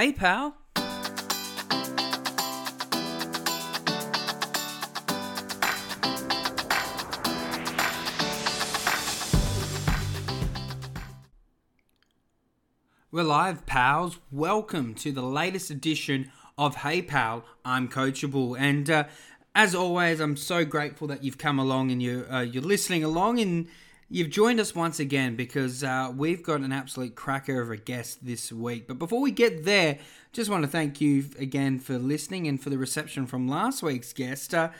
Hey, pal. We're live, pals. Welcome to the latest edition of Hey Pal, I'm Coachable. And uh, as always, I'm so grateful that you've come along and you're, uh, you're listening along and you've joined us once again because uh, we've got an absolute cracker of a guest this week. But before we get there, just want to thank you again for listening and for the reception from last week's guest. Uh,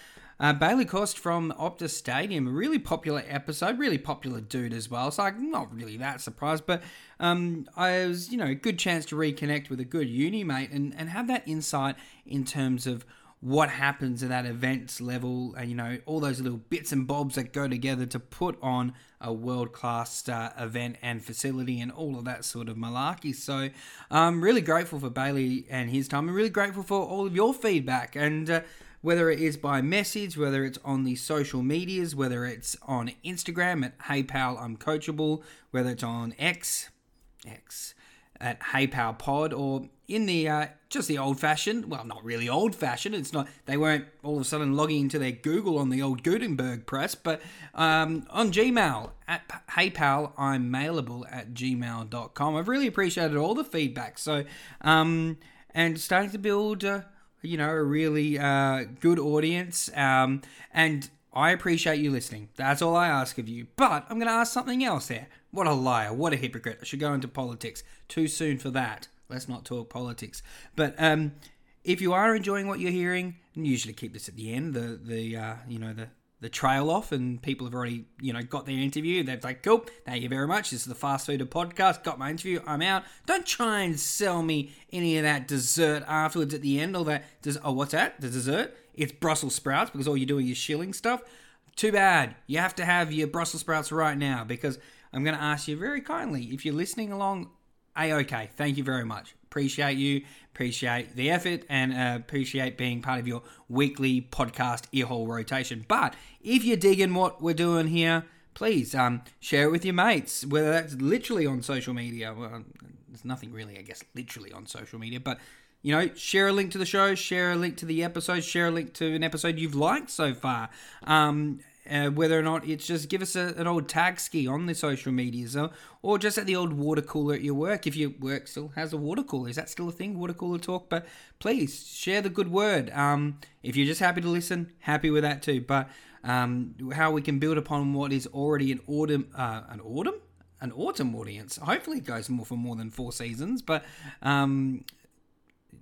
uh, Bailey Cost from Optus Stadium, a really popular episode, really popular dude as well. So I'm not really that surprised, but um, I was, you know, a good chance to reconnect with a good uni mate and, and have that insight in terms of what happens at that events level and you know all those little bits and bobs that go together to put on a world class uh, event and facility and all of that sort of malarkey. So i'm really grateful for bailey and his time. I'm really grateful for all of your feedback and uh, whether it is by message, whether it's on the social medias, whether it's on Instagram at Hey Pal I'm Coachable, whether it's on X, X at Hey Pal Pod, or in the uh, just the old fashioned, well, not really old fashioned. It's not they weren't all of a sudden logging into their Google on the old Gutenberg press, but um, on Gmail at Hey Pal I'm mailable at gmail.com. I've really appreciated all the feedback. So um, and starting to build. Uh, you know, a really uh, good audience. Um, and I appreciate you listening. That's all I ask of you. But I'm going to ask something else there. What a liar. What a hypocrite. I should go into politics. Too soon for that. Let's not talk politics. But um, if you are enjoying what you're hearing, and usually keep this at the end, the, the uh, you know, the the trail off and people have already, you know, got their interview. They're like, cool, thank you very much. This is the Fast Food Podcast. Got my interview. I'm out. Don't try and sell me any of that dessert afterwards at the end. All that, des- oh, what's that? The dessert? It's Brussels sprouts because all you're doing is shilling stuff. Too bad. You have to have your Brussels sprouts right now because I'm going to ask you very kindly if you're listening along. A okay. Thank you very much. Appreciate you. Appreciate the effort and uh, appreciate being part of your weekly podcast earhole rotation. But if you're digging what we're doing here, please um, share it with your mates, whether that's literally on social media. Well, there's nothing really, I guess, literally on social media, but you know, share a link to the show, share a link to the episode, share a link to an episode you've liked so far. Um, uh, whether or not it's just give us a, an old tag ski on the social medias or, or just at the old water cooler at your work. If your work still has a water cooler is that still a thing water cooler talk? But please share the good word. Um, if you're just happy to listen happy with that too. But um, how we can build upon what is already an autumn uh, an autumn? An autumn audience. Hopefully it goes more for more than four seasons but um,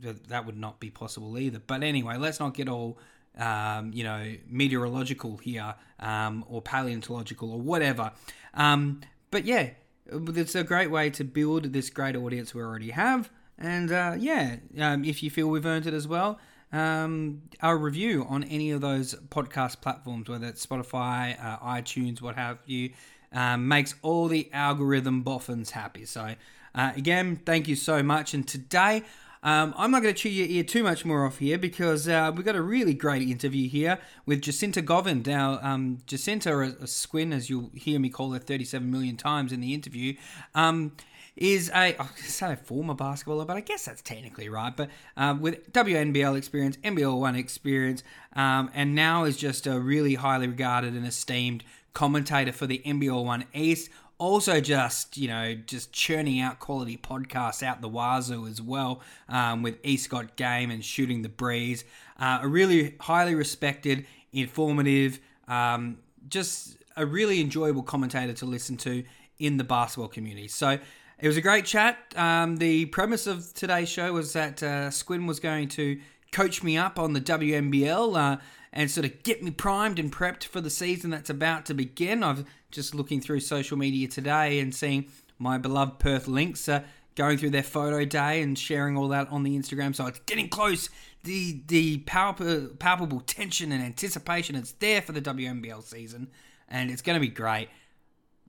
that would not be possible either but anyway let's not get all um, you know, meteorological here um, or paleontological or whatever. Um, but yeah, it's a great way to build this great audience we already have. And uh, yeah, um, if you feel we've earned it as well, um, a review on any of those podcast platforms, whether it's Spotify, uh, iTunes, what have you, um, makes all the algorithm boffins happy. So, uh, again, thank you so much. And today, um, I'm not going to chew your ear too much more off here because uh, we've got a really great interview here with Jacinta Govind. Now, um, Jacinta, a Squin, as you'll hear me call her 37 million times in the interview, um, is a I say former basketballer, but I guess that's technically right. But um, with WNBL experience, NBL one experience, um, and now is just a really highly regarded and esteemed commentator for the NBL one East also just you know just churning out quality podcasts out the wazoo as well um, with East Got Game and Shooting the Breeze. Uh, a really highly respected, informative, um, just a really enjoyable commentator to listen to in the basketball community. So it was a great chat. Um, the premise of today's show was that uh, Squin was going to coach me up on the WNBL. Uh, and sort of get me primed and prepped for the season that's about to begin. I've just looking through social media today and seeing my beloved Perth Lynx uh, going through their photo day and sharing all that on the Instagram. So it's getting close. The the palpable, palpable tension and anticipation it's there for the WNBL season, and it's going to be great.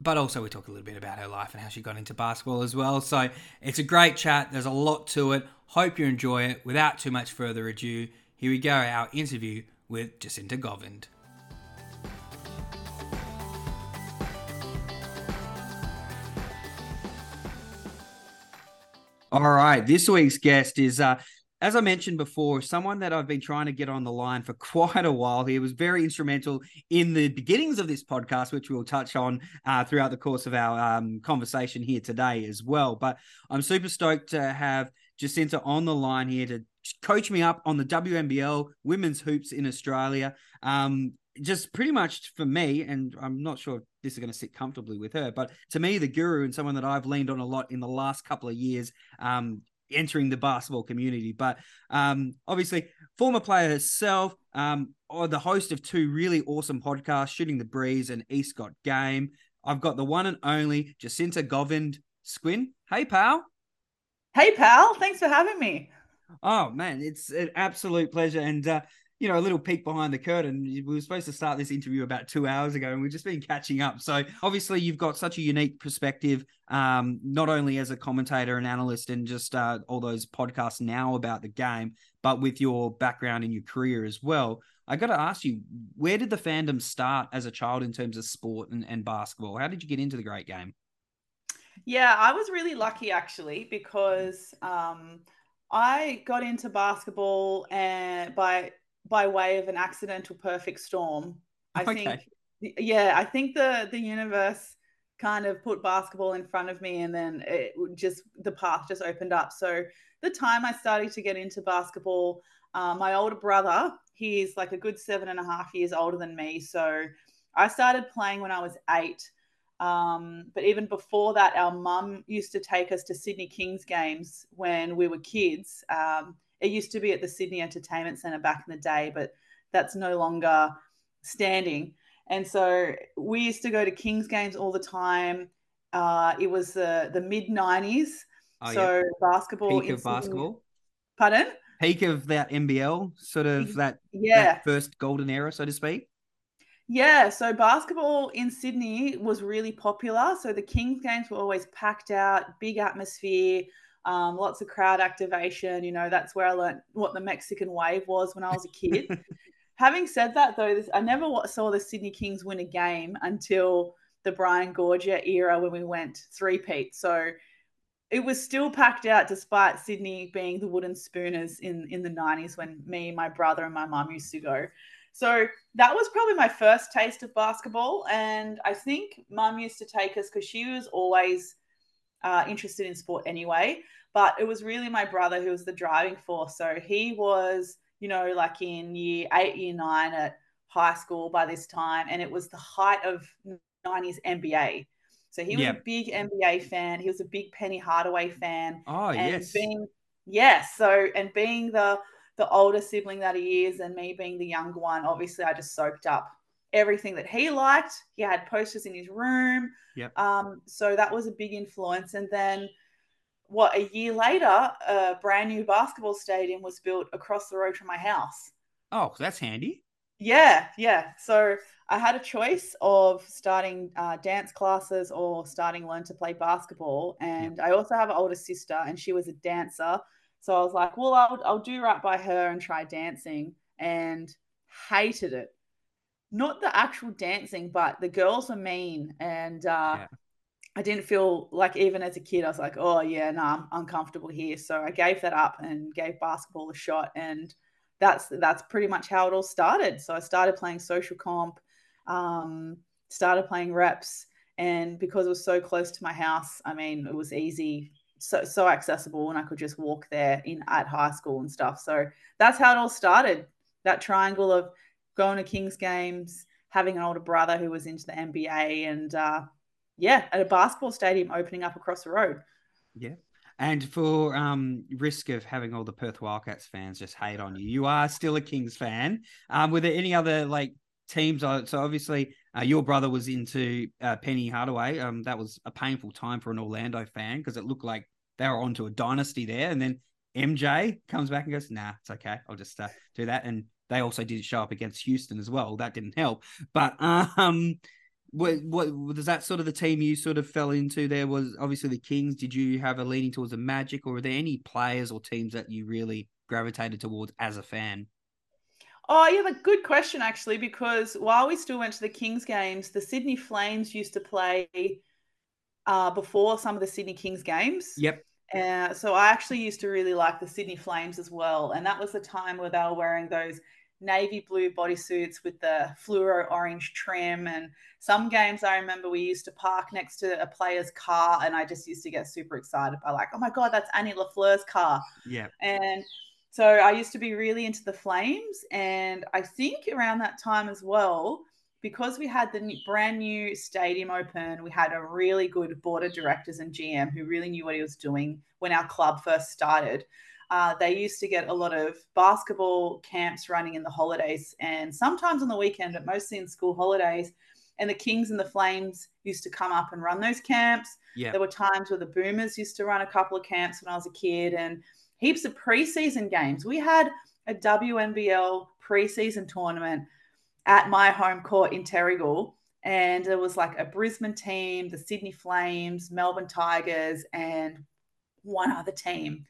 But also, we talk a little bit about her life and how she got into basketball as well. So it's a great chat. There's a lot to it. Hope you enjoy it. Without too much further ado, here we go. Our interview with Jacinta Govind. All right. This week's guest is, uh, as I mentioned before, someone that I've been trying to get on the line for quite a while. He was very instrumental in the beginnings of this podcast, which we'll touch on uh, throughout the course of our um, conversation here today as well. But I'm super stoked to have Jacinta on the line here to coach me up on the WNBL women's hoops in Australia. Um, just pretty much for me, and I'm not sure if this is going to sit comfortably with her, but to me, the guru and someone that I've leaned on a lot in the last couple of years, um, entering the basketball community. But um, obviously, former player herself, um, or the host of two really awesome podcasts, Shooting the Breeze and East Got Game. I've got the one and only Jacinta Govind Squin. Hey, pal. Hey, pal. Thanks for having me. Oh man, it's an absolute pleasure. And uh, you know, a little peek behind the curtain. We were supposed to start this interview about two hours ago, and we've just been catching up. So obviously, you've got such a unique perspective, um, not only as a commentator and analyst, and just uh, all those podcasts now about the game, but with your background in your career as well. I got to ask you, where did the fandom start as a child in terms of sport and, and basketball? How did you get into the great game? Yeah, I was really lucky actually because um, I got into basketball and by by way of an accidental perfect storm. I okay. think, yeah, I think the the universe kind of put basketball in front of me, and then it just the path just opened up. So the time I started to get into basketball, uh, my older brother, he's like a good seven and a half years older than me, so I started playing when I was eight. Um, but even before that, our mum used to take us to Sydney Kings games when we were kids. Um, it used to be at the Sydney Entertainment Centre back in the day, but that's no longer standing. And so we used to go to Kings games all the time. Uh, it was the the mid '90s, oh, so yeah. basketball. Peak of basketball. Pardon? Peak of that NBL, sort of that yeah that first golden era, so to speak. Yeah, so basketball in Sydney was really popular. So the Kings games were always packed out, big atmosphere um, lots of crowd activation. You know, that's where I learned what the Mexican wave was when I was a kid. Having said that, though, this, I never saw the Sydney Kings win a game until the Brian Goorjian era when we went three-peat. So it was still packed out despite Sydney being the wooden spooners in, in the 90s when me, my brother, and my mum used to go. So that was probably my first taste of basketball. And I think mum used to take us because she was always uh, interested in sport anyway. But it was really my brother who was the driving force. So he was, you know, like in year eight, year nine at high school by this time, and it was the height of 90s NBA. So he was yep. a big NBA fan. He was a big Penny Hardaway fan. Oh, and yes. Being, yes. So, and being the the older sibling that he is, and me being the younger one, obviously I just soaked up everything that he liked. He had posters in his room. Yep. Um, so that was a big influence. And then what a year later, a brand new basketball stadium was built across the road from my house. Oh, that's handy. Yeah, yeah. So I had a choice of starting uh, dance classes or starting learn to play basketball. And yep. I also have an older sister, and she was a dancer. So I was like, well, I'll, I'll do right by her and try dancing, and hated it not the actual dancing, but the girls were mean. And uh, yeah. I didn't feel like, even as a kid, I was like, oh, yeah, no, nah, I'm uncomfortable here. So I gave that up and gave basketball a shot. And that's that's pretty much how it all started. So I started playing social comp, um, started playing reps. And because it was so close to my house, I mean, it was easy, so so accessible, and I could just walk there in at high school and stuff. So that's how it all started. That triangle of going to Kings games, having an older brother who was into the NBA, and uh, yeah, at a basketball stadium opening up across the road. Yeah. And for um, risk of having all the Perth Wildcats fans just hate on you, you are still a Kings fan. Um, were there any other like teams? Uh, so obviously, uh, your brother was into uh, Penny Hardaway. Um, that was a painful time for an Orlando fan because it looked like they were onto a dynasty there. And then MJ comes back and goes, "Nah, it's okay. I'll just uh, do that." And they also did show up against Houston as well. That didn't help. But um, what, what was that sort of the team you sort of fell into? There was obviously the Kings. Did you have a leaning towards the Magic, or were there any players or teams that you really gravitated towards as a fan? Oh, yeah, a good question actually, because while we still went to the Kings games, the Sydney Flames used to play uh, before some of the Sydney Kings games. Yep. Uh, so I actually used to really like the Sydney Flames as well. And that was the time where they were wearing those navy blue bodysuits with the fluoro orange trim. And some games I remember we used to park next to a player's car, and I just used to get super excited by like, oh my god, that's Annie La Fleur's car. Yeah. And so I used to be really into the Flames, and I think around that time as well. Because we had the brand new stadium open, we had a really good board of directors and GM who really knew what he was doing when our club first started uh, they used to get a lot of basketball camps running in the holidays and sometimes on the weekend, but mostly in school holidays. And the Kings and the Flames used to come up and run those camps. Yeah. There were times where the Boomers used to run a couple of camps when I was a kid and heaps of preseason games. We had a WNBL preseason tournament at my home court in Terrigal. And it was like a Brisbane team, the Sydney Flames, Melbourne Tigers, and one other team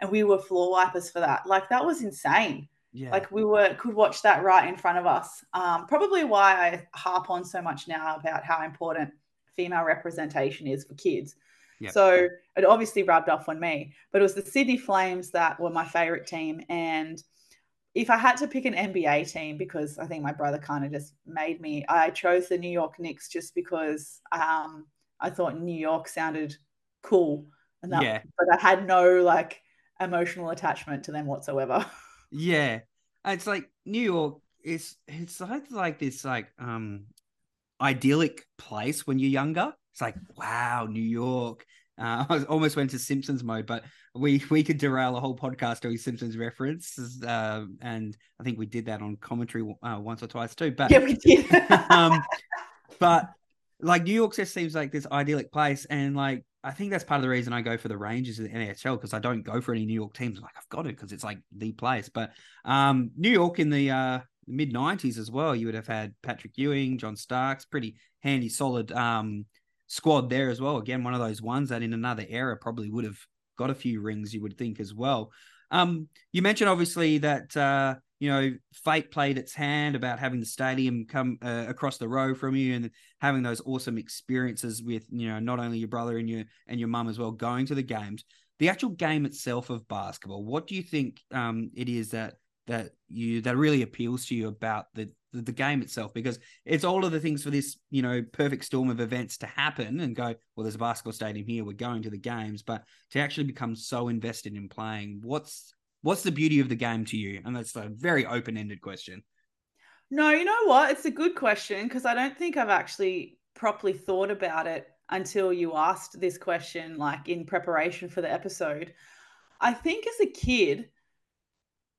and we were floor wipers for that. Like that was insane. Yeah. Like we were could watch that right in front of us. Um, probably why I harp on so much now about how important female representation is for kids. Yep. So it obviously rubbed off on me. But it was the Sydney Flames that were my favorite team. And if I had to pick an NBA team, because I think my brother kind of just made me, I chose the New York Knicks just because um, I thought New York sounded cool. And that, yeah. But I had no like emotional attachment to them whatsoever. Yeah. It's like New York is it's like like this like um idyllic place when you're younger. It's like, wow, New York. Uh, I almost went to Simpsons mode, but we we could derail a whole podcast doing Simpsons references, uh, and I think we did that on commentary uh, once or twice too. But yeah, we did. um, but like New York just seems like this idyllic place, and like I think that's part of the reason I go for the Rangers in the NHL because I don't go for any New York teams. I'm like, I've got it because it's like the place. But um, New York in the uh, mid 90s as well, you would have had Patrick Ewing, John Starks, pretty handy, solid um, squad there as well. Again, one of those ones that in another era probably would have got a few rings, you would think as well. Um, you mentioned obviously that uh, you know, fate played its hand about having the stadium come uh, across the road from you and having those awesome experiences with, you know, not only your brother and your and your mum as well going to the games. The actual game itself of basketball, what do you think um, it is that that you that really appeals to you about the, the game itself? Because it's all of the things for this, you know, perfect storm of events to happen and go, well, there's a basketball stadium here, we're going to the games, but to actually become so invested in playing, what's What's the beauty of the game to you? And that's a very open ended question. No, you know what? It's a good question because I don't think I've actually properly thought about it until you asked this question, like in preparation for the episode. I think as a kid,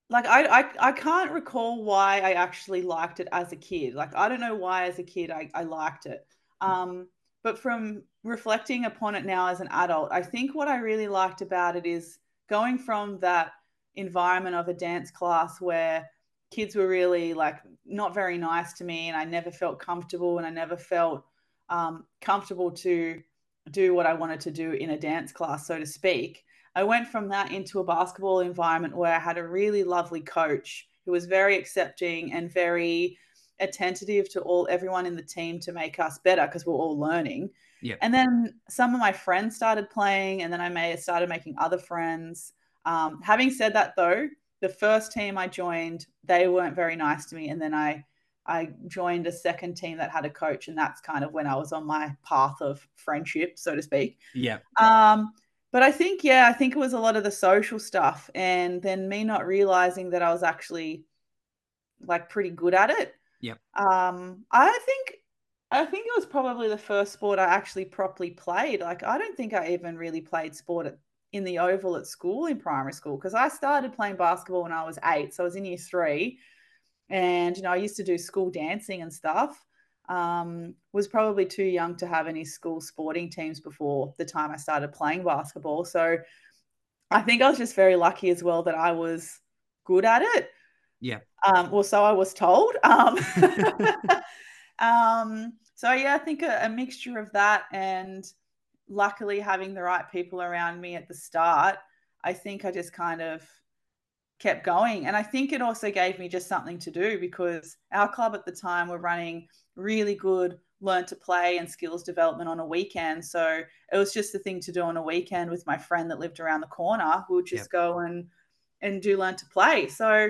like I, I I can't recall why I actually liked it as a kid. Like I don't know why as a kid I, I liked it. Um, but from reflecting upon it now as an adult, I think what I really liked about it is going from that environment of a dance class where kids were really like not very nice to me and I never felt comfortable and I never felt um, comfortable to do what I wanted to do in a dance class, so to speak. I went from that into a basketball environment where I had a really lovely coach who was very accepting and very attentive to all everyone in the team to make us better because we're all learning. Yep. And then some of my friends started playing, and then I may have started making other friends. Um, having said that, though, the first team I joined, they weren't very nice to me, and then I I joined a second team that had a coach, and that's kind of when I was on my path of friendship, so to speak. Yeah. Um, but I think, yeah, I think it was a lot of the social stuff, and then me not realizing that I was actually like pretty good at it. Yep. Um, I think I think it was probably the first sport I actually properly played. Like I don't think I even really played sport at in the oval at school in primary school because I started playing basketball when I was eight. So I was in year three. And, you know, I used to do school dancing and stuff. Um, was probably too young to have any school sporting teams before the time I started playing basketball. So I think I was just very lucky as well that I was good at it. Yeah. Um, well, so I was told. Um, um, so yeah, I think a, a mixture of that and luckily having the right people around me at the start, I think I just kind of kept going. And I think it also gave me just something to do because our club at the time were running really good learn to play and skills development on a weekend. So it was just the thing to do on a weekend with my friend that lived around the corner. We would just yep. go and and do learn to play. So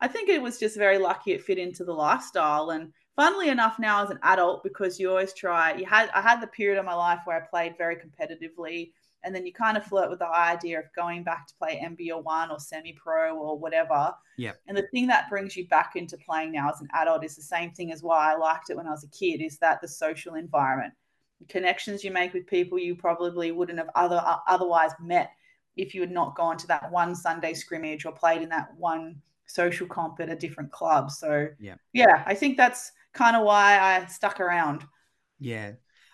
I think it was just very lucky it fit into the lifestyle. And funnily enough, now as an adult, because you always try, you had I had the period of my life where I played very competitively and then you kind of flirt with the idea of going back to play NBL one or semi pro or whatever. Yeah. And the thing that brings you back into playing now as an adult is the same thing as why I liked it when I was a kid is that the social environment, the connections you make with people you probably wouldn't have other uh, otherwise met if you had not gone to that one Sunday scrimmage or played in that one social comp at a different club. So yeah, yeah, I think that's kind of why I stuck around. Yeah.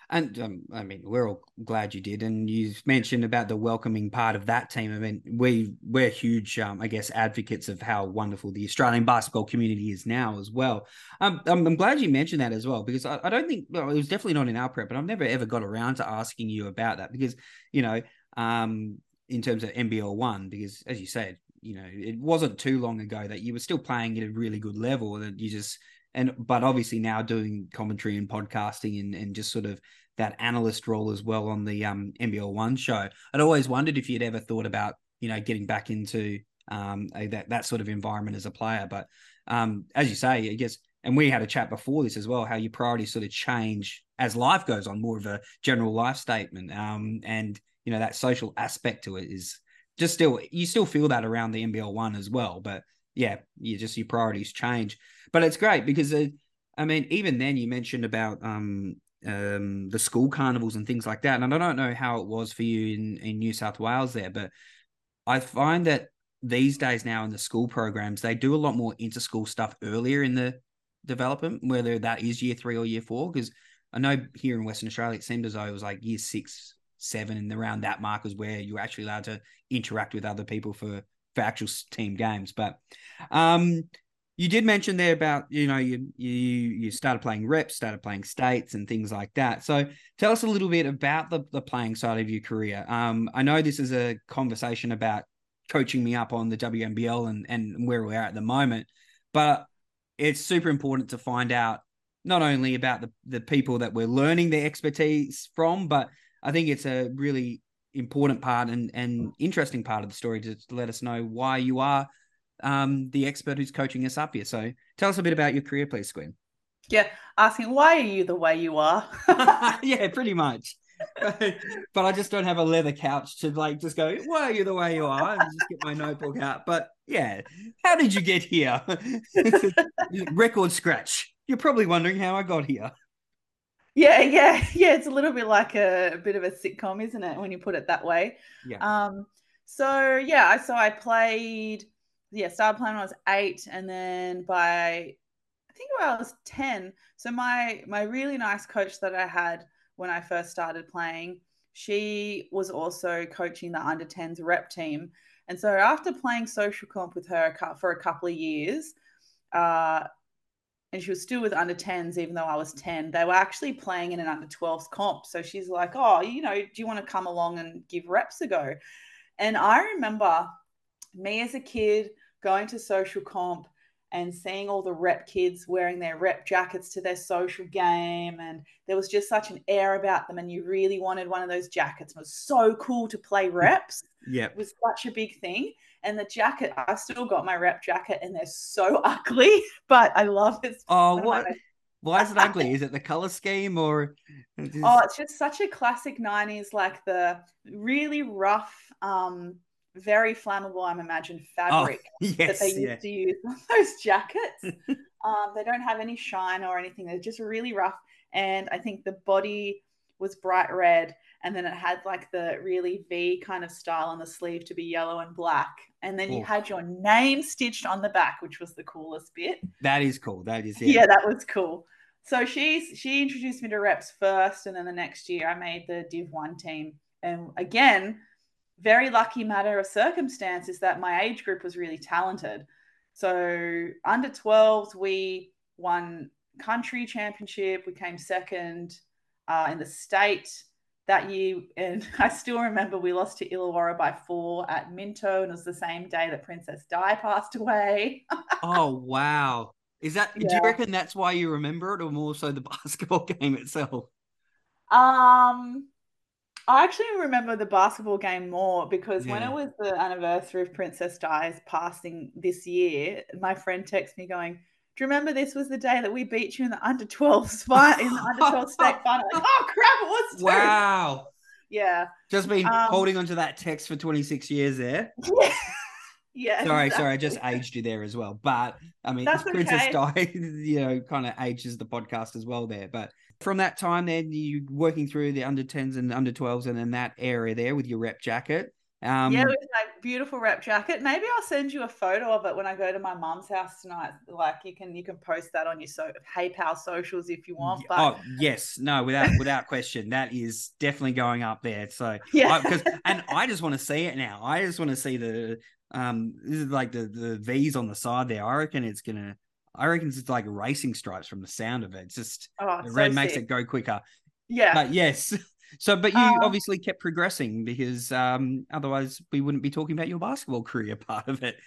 And um, I mean, we're all glad you did. And you mentioned about the welcoming part of that team. I mean, we we're huge, um, I guess, advocates of how wonderful the Australian basketball community is now as well. Um, I'm, I'm glad you mentioned that as well because I, I don't think well, it was definitely not in our prep, but I've never ever got around to asking you about that because you know, um, in terms of NBL one, because as you said, you know, it wasn't too long ago that you were still playing at a really good level that you just and but obviously now doing commentary and podcasting and, and just sort of that analyst role as well on the um, NBL One show. I'd always wondered if you'd ever thought about you know getting back into um, a, that that sort of environment as a player. But um, as you say, I guess, and we had a chat before this as well, how your priorities sort of change as life goes on, more of a general life statement, um, and you know that social aspect to it is just still you still feel that around the NBL One as well, but yeah, you just your priorities change. But it's great because uh, I mean, even then you mentioned about um, um, the school carnivals and things like that. And I don't know how it was for you in, in New South Wales there, but I find that these days now in the school programs, they do a lot more inter-school stuff earlier in the development, whether that is year three or year four. Because I know here in Western Australia, it seemed as though it was like year six, seven, and around that mark is where you're actually allowed to interact with other people for for actual team games. But um, you did mention there about you know you you you started playing reps, started playing states and things like that. So tell us a little bit about the the playing side of your career. Um, I know this is a conversation about coaching me up on the WNBL and and where we are at the moment, but it's super important to find out not only about the the people that we're learning their expertise from, but I think it's a really important part and, and interesting part of the story to, to let us know why you are um, the expert who's coaching us up here. So tell us a bit about your career, please, Gwen. Yeah, asking why are you the way you are? yeah, pretty much. but I just don't have a leather couch to like just go, why are you the way you are? And just get my notebook out. But yeah, how did you get here? Record scratch. You're probably wondering how I got here. Yeah, yeah, yeah. It's a little bit like a, a, bit of a sitcom, isn't it, when you put it that way? Yeah. Um. So yeah, I, so I played. Yeah, started playing when I was eight, and then by I think when I was ten. So my my really nice coach that I had when I first started playing, she was also coaching the under 10s rep team. And so after playing social comp with her for a couple of years, uh, and she was still with under 10s even though I was 10 they were actually playing in an under 12s comp so she's like oh you know do you want to come along and give reps a go and I remember me as a kid going to social comp and seeing all the rep kids wearing their rep jackets to their social game and there was just such an air about them and you really wanted one of those jackets it was so cool to play reps yeah it was such a big thing and the jacket, I've still got my rep jacket, and they're so ugly, but I love it. Oh, what? Why is it ugly? is it the color scheme or? Oh, it's just such a classic '90s, like the really rough, um, very flammable. I'm imagined fabric oh, yes, that they used to use on those jackets. um, they don't have any shine or anything. They're just really rough, and I think the body was bright red and then it had like the really V kind of style on the sleeve to be yellow and black. And then you had your name stitched on the back, which was the coolest bit. That is cool. That is yeah, yeah that was cool. So she's she introduced me to reps first, and then the next year I made the Div One team. And again, very lucky matter of circumstance is that my age group was really talented. So under 12s, we won country championship. We came second uh, in the state that year. And I still remember we lost to Illawarra by four at Minto, and it was the same day that Princess Di passed away. oh wow! Is that? Yeah. Do you reckon that's why you remember it, or more so the basketball game itself? Um, I actually remember the basketball game more because yeah. when it was the anniversary of Princess Di's passing this year, my friend texted me going, "Do you remember this was the day that we beat you in the under 12s fight in the under 12 state final?" Like, oh crap, it was. Too. Wow. Yeah. Just been um, holding onto that text for 26 years there. Yeah. yeah. Sorry, exactly. sorry, I just aged you there as well. But I mean, That's Princess okay. Di, you know, kind of ages the podcast as well there. But from that time, then you working through the under 10s and under 12s and in that area there with your rep jacket. Um, yeah, with my beautiful rep jacket. Maybe I'll send you a photo of it when I go to my mum's house tonight. Like you can you can post that on your so Hey Pal socials if you want. But... Oh yes, no, without without question, that is definitely going up there. So yeah, because and I just want to see it now. I just want to see the um this is like the the V's on the side there. I reckon it's gonna. I reckon it's like racing stripes from the sound of it. It's just oh, the red so makes it go quicker. Yeah. But yes. So, but you um, obviously kept progressing because um, otherwise we wouldn't be talking about your basketball career part of it.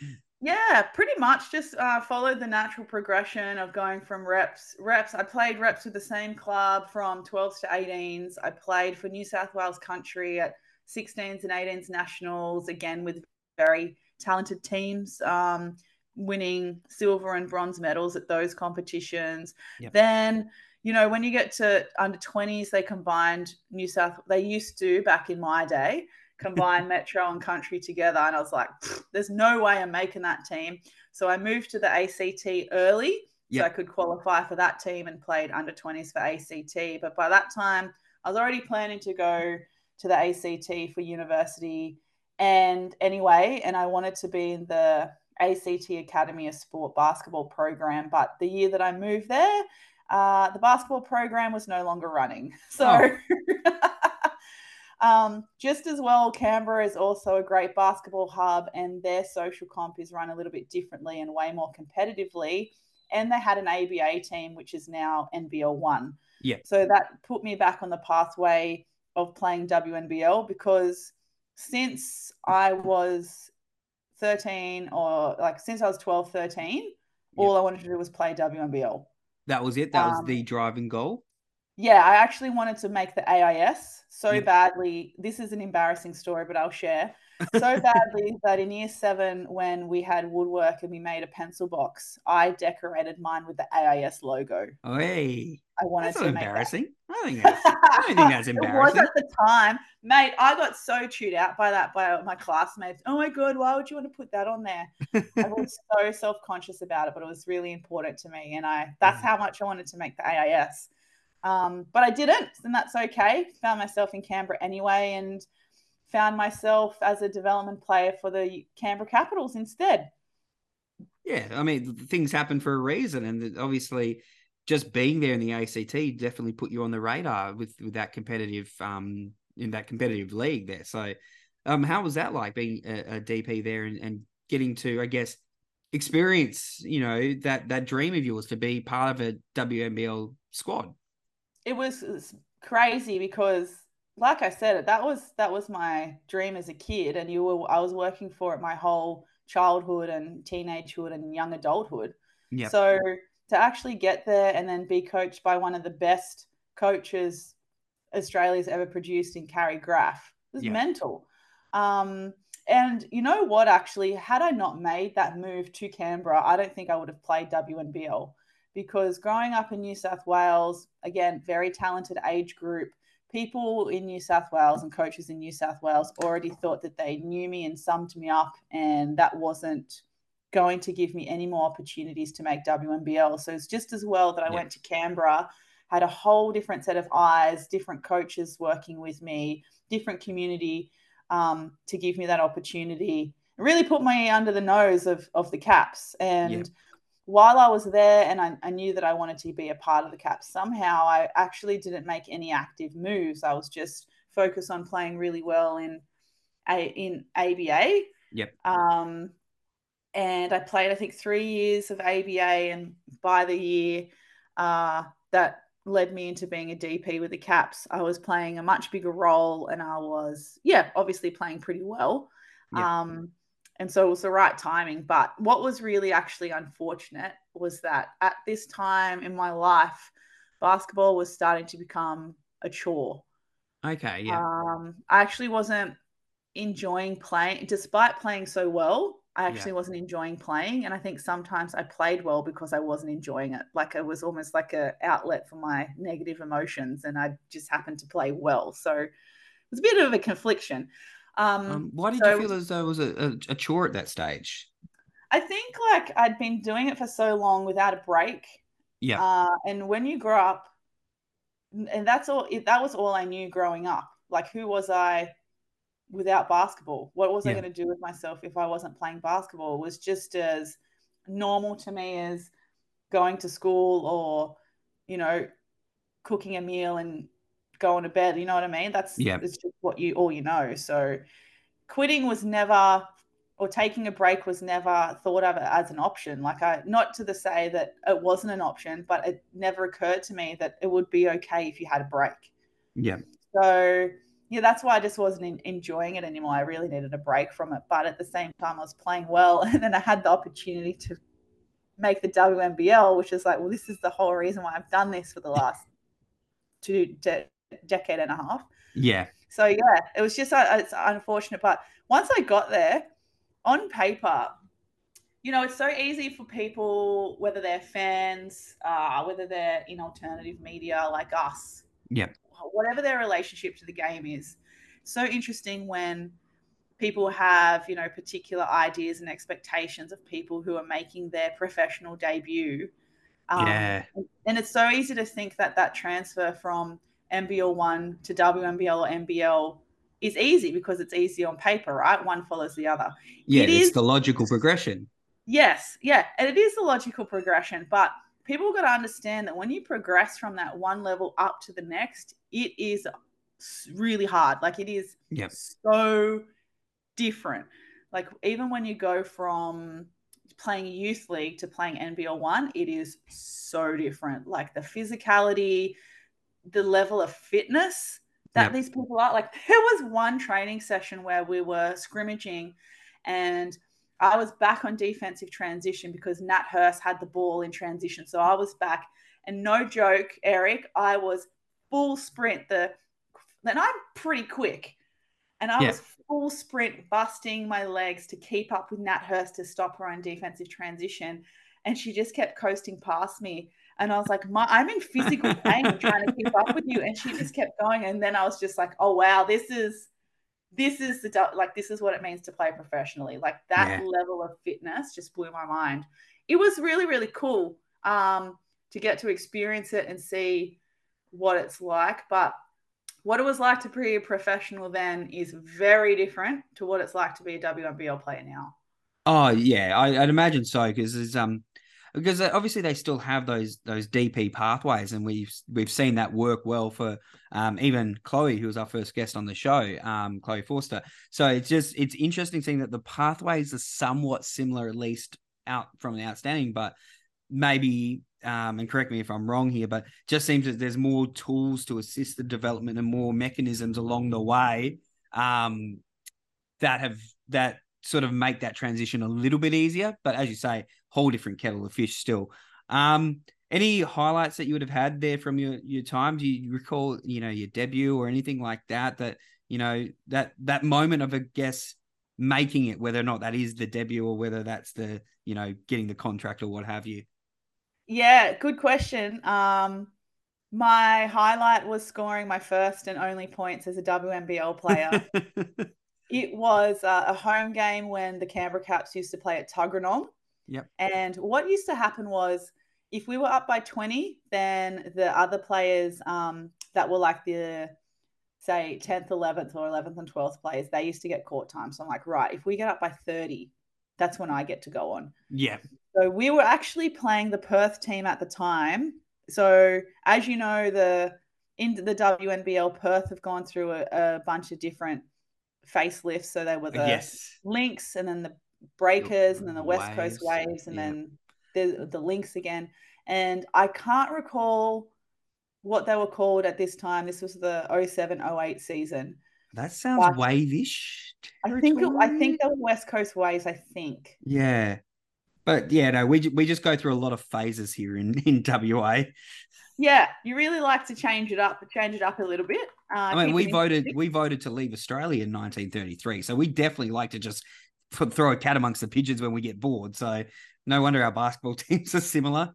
Yeah, pretty much just uh, followed the natural progression of going from reps. Reps. I played reps with the same club from 12s to 18s. I played for New South Wales country at 16s and 18s nationals, again with very talented teams, um, winning silver and bronze medals at those competitions. Yep. Then you know, when you get to under 20s, they combined New South, they used to back in my day, combine metro and country together. And I was like, there's no way I'm making that team. So I moved to the ACT early yep. so I could qualify for that team and played under 20s for ACT. But by that time, I was already planning to go to the ACT for university. And anyway, and I wanted to be in the ACT Academy of Sport basketball program. But the year that I moved there, uh, the basketball program was no longer running. So, oh. um, just as well, Canberra is also a great basketball hub, and their social comp is run a little bit differently and way more competitively. And they had an ABA team, which is now NBL one. Yeah. So that put me back on the pathway of playing WNBL because since I was 13 or like since I was 12, 13, all I wanted to do was play WNBL. That was it. That um, was the um, driving goal. Yeah, I actually wanted to make the AIS so yeah. badly. This is an embarrassing story, but I'll share. So badly that in year seven, when we had woodwork and we made a pencil box, I decorated mine with the AIS logo. Oh, hey. I wanted that's to not embarrassing. That. I think that's. I don't think that's embarrassing. it was at the time, mate. I got so chewed out by that by my classmates. Oh my god, why would you want to put that on there? I was so self conscious about it, but it was really important to me, and I that's how much I wanted to make the AIS. Um, but I didn't, and that's okay. Found myself in Canberra anyway, and found myself as a development player for the Canberra Capitals instead. Yeah, I mean, things happen for a reason, and obviously, just being there in the ACT definitely put you on the radar with with that competitive um in that competitive league there. So, um, how was that like being a, a DP there and, and getting to, I guess, experience, you know, that that dream of yours to be part of a WNBL squad? It was, it was crazy because like I said, that was that was my dream as a kid, and you were I was working for it my whole childhood and teenagehood and young adulthood. Yeah. So to actually get there and then be coached by one of the best coaches Australia's ever produced in Carrie Graf was yeah. mental. Um, and you know what? Actually, had I not made that move to Canberra, I don't think I would have played WNBL because growing up in New South Wales, again, very talented age group people in New South Wales and coaches in New South Wales already thought that they knew me and summed me up, and that wasn't going to give me any more opportunities to make WNBL. So it's just as well that I yeah. went to Canberra, had a whole different set of eyes, different coaches working with me, different community um, to give me that opportunity. It really put me under the nose of of the Caps and. Yeah while I was there and I, I, knew that I wanted to be a part of the Caps, somehow I actually didn't make any active moves. I was just focused on playing really well in a in ABA. Yep. Um, and I played I think three years of ABA, and by the year uh, that led me into being a DP with the Caps, I was playing a much bigger role, and I was yeah obviously playing pretty well. Yep. Um, and so it was the right timing. But what was really actually unfortunate was that at this time in my life, basketball was starting to become a chore. Okay, yeah. Um, I actually wasn't enjoying playing, despite playing so well. I actually yeah. wasn't enjoying playing, and I think sometimes I played well because I wasn't enjoying it. Like it was almost like a outlet for my negative emotions, and I just happened to play well. So it was a bit of a confliction. Um, um, why did so you feel as though it was a, a, chore at that stage? I think like I'd been doing it for so long without a break. Yeah. Uh, and when you grow up, and that's all. That was all I knew growing up. Like, who was I without basketball? What was yeah. I going to do with myself if I wasn't playing basketball? It was just as normal to me as going to school or, you know, cooking a meal and going to bed. You know what I mean? That's yeah. It's just what you all you know. So, quitting was never or taking a break was never thought of as an option. Like I, not to the say that it wasn't an option, but it never occurred to me that it would be okay if you had a break. Yeah. So yeah, that's why I just wasn't in, enjoying it anymore. I really needed a break from it, but at the same time, I was playing well, and then I had the opportunity to make the WNBL, which is like, well, this is the whole reason why I've done this for the last two decade and a half. Yeah. So yeah, it was just uh, it's unfortunate, but once I got there on paper, you know, it's so easy for people, whether they're fans, uh, whether they're in alternative media like us, yeah, whatever their relationship to the game is. So interesting when people have, you know, particular ideas and expectations of people who are making their professional debut. Um, yeah, and it's so easy to think that that transfer from NBL one to WNBL or NBL is easy because it's easy on paper, right? One follows the other. Yeah, it it's is, the logical progression. Yes, yeah, and it is the logical progression, but people got to understand that when you progress from that one level up to the next, it is really hard. Like it is yep. so different. Like even when you go from playing youth league to playing NBL one, it is so different. Like the physicality, the level of fitness that yep. these people are. Like there was one training session where we were scrimmaging and I was back on defensive transition because Nat Hurst had the ball in transition. So I was back. And no joke, Eric, I was full sprint. The and I'm pretty quick. And I yeah. was full sprint, busting my legs to keep up with Nat Hurst to stop her on defensive transition. And she just kept coasting past me. And I was like, my, I'm in physical pain trying to keep up with you. And she just kept going. And then I was just like, oh, wow, this is, this is the, like, this is what it means to play professionally. Like that yeah. level of fitness just blew my mind. It was really, really cool um, to get to experience it and see what it's like. But what it was like to be a professional then is very different to what it's like to be a WNBL player now. Oh yeah, I, would imagine so because there's um because uh, obviously they still have those those DP pathways, and we've we've seen that work well for um, even Chloe, who was our first guest on the show, um, Chloe Forster. So it's just it's interesting seeing that the pathways are somewhat similar, at least out from the outstanding, but maybe um, and correct me if I'm wrong here, but just seems that there's more tools to assist the development and more mechanisms along the way um, that have that sort of make that transition a little bit easier. But as you say, whole different kettle of fish still. Um, any highlights that you would have had there from your your time? Do you recall, you know, your debut or anything like that? That you know that that moment of, I guess, making it, whether or not that is the debut or whether that's the you know getting the contract or what have you. Yeah, good question. Um, my highlight was scoring my first and only points as a WNBL player. It was uh, a home game when the Canberra Caps used to play at Tuggeranong. Yep. And what used to happen was if we were up by 20, then the other players um, that were like the, say, 10th, 11th, or 11th and 12th players, they used to get court time. So I'm like, right, if we get up by 30, that's when I get to go on. Yeah. So we were actually playing the Perth team at the time. So as you know, the in the WNBL, Perth have gone through a, a bunch of different facelifts. So they were the yes. Lynx and then the Breakers and then the West waves. Coast Waves and then the, the Lynx again. And I can't recall what they were called at this time. This was the 07 08 season. That sounds But- wave-ish. I think it, I think they were West Coast waves. I think. Yeah. But yeah, no, we we just go through a lot of phases here in in WA. Yeah, you really like to change it up, change it up a little bit. Uh, I mean, we voted we voted to leave Australia in 1933, so we definitely like to just put, throw a cat amongst the pigeons when we get bored. So no wonder our basketball teams are similar.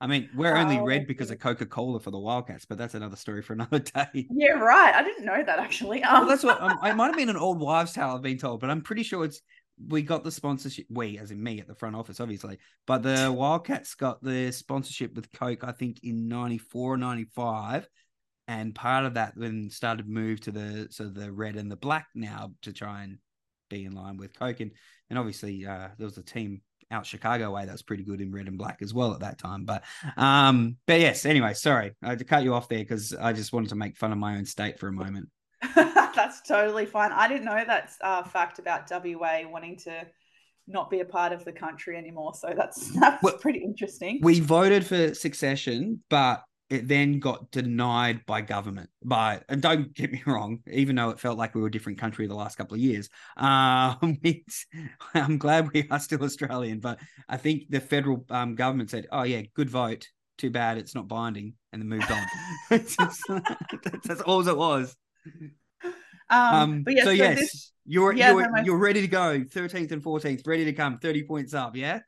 I mean, we're only Oh, red because of Coca Cola for the Wildcats, but that's another story for another day. Yeah, right. I didn't know that actually. Well, Um, that's what um, it might have been an old wives' tale I've been told, but I'm pretty sure it's we got the sponsorship. We, as in me, at the front office, obviously, but the Wildcats got the sponsorship with Coke, I think, in '94 or '95, and part of that then started move to the so the red and the black now to try and be in line with Coke, and and obviously uh, there was a team out Chicago way that was pretty good in red and black as well at that time. But um, but yes, anyway, sorry I had to cut you off there because I just wanted to make fun of my own state for a moment. That's totally fine. I didn't know that uh, fact about WA wanting to not be a part of the country anymore. So that's that's Well, pretty interesting. we voted for succession, but it then got denied by government. By and don't get me wrong, even though it felt like we were a different country the last couple of years, um, I'm glad we are still Australian. But I think the federal um, government said, "Oh yeah, good vote. Too bad it's not binding," and then moved on. Just- that's, that's all it was. um, Um, but yeah, so, so yes, this- you're yeah, you're my- you're ready to go. 13th and 14th, ready to come. 30 points up. Yeah.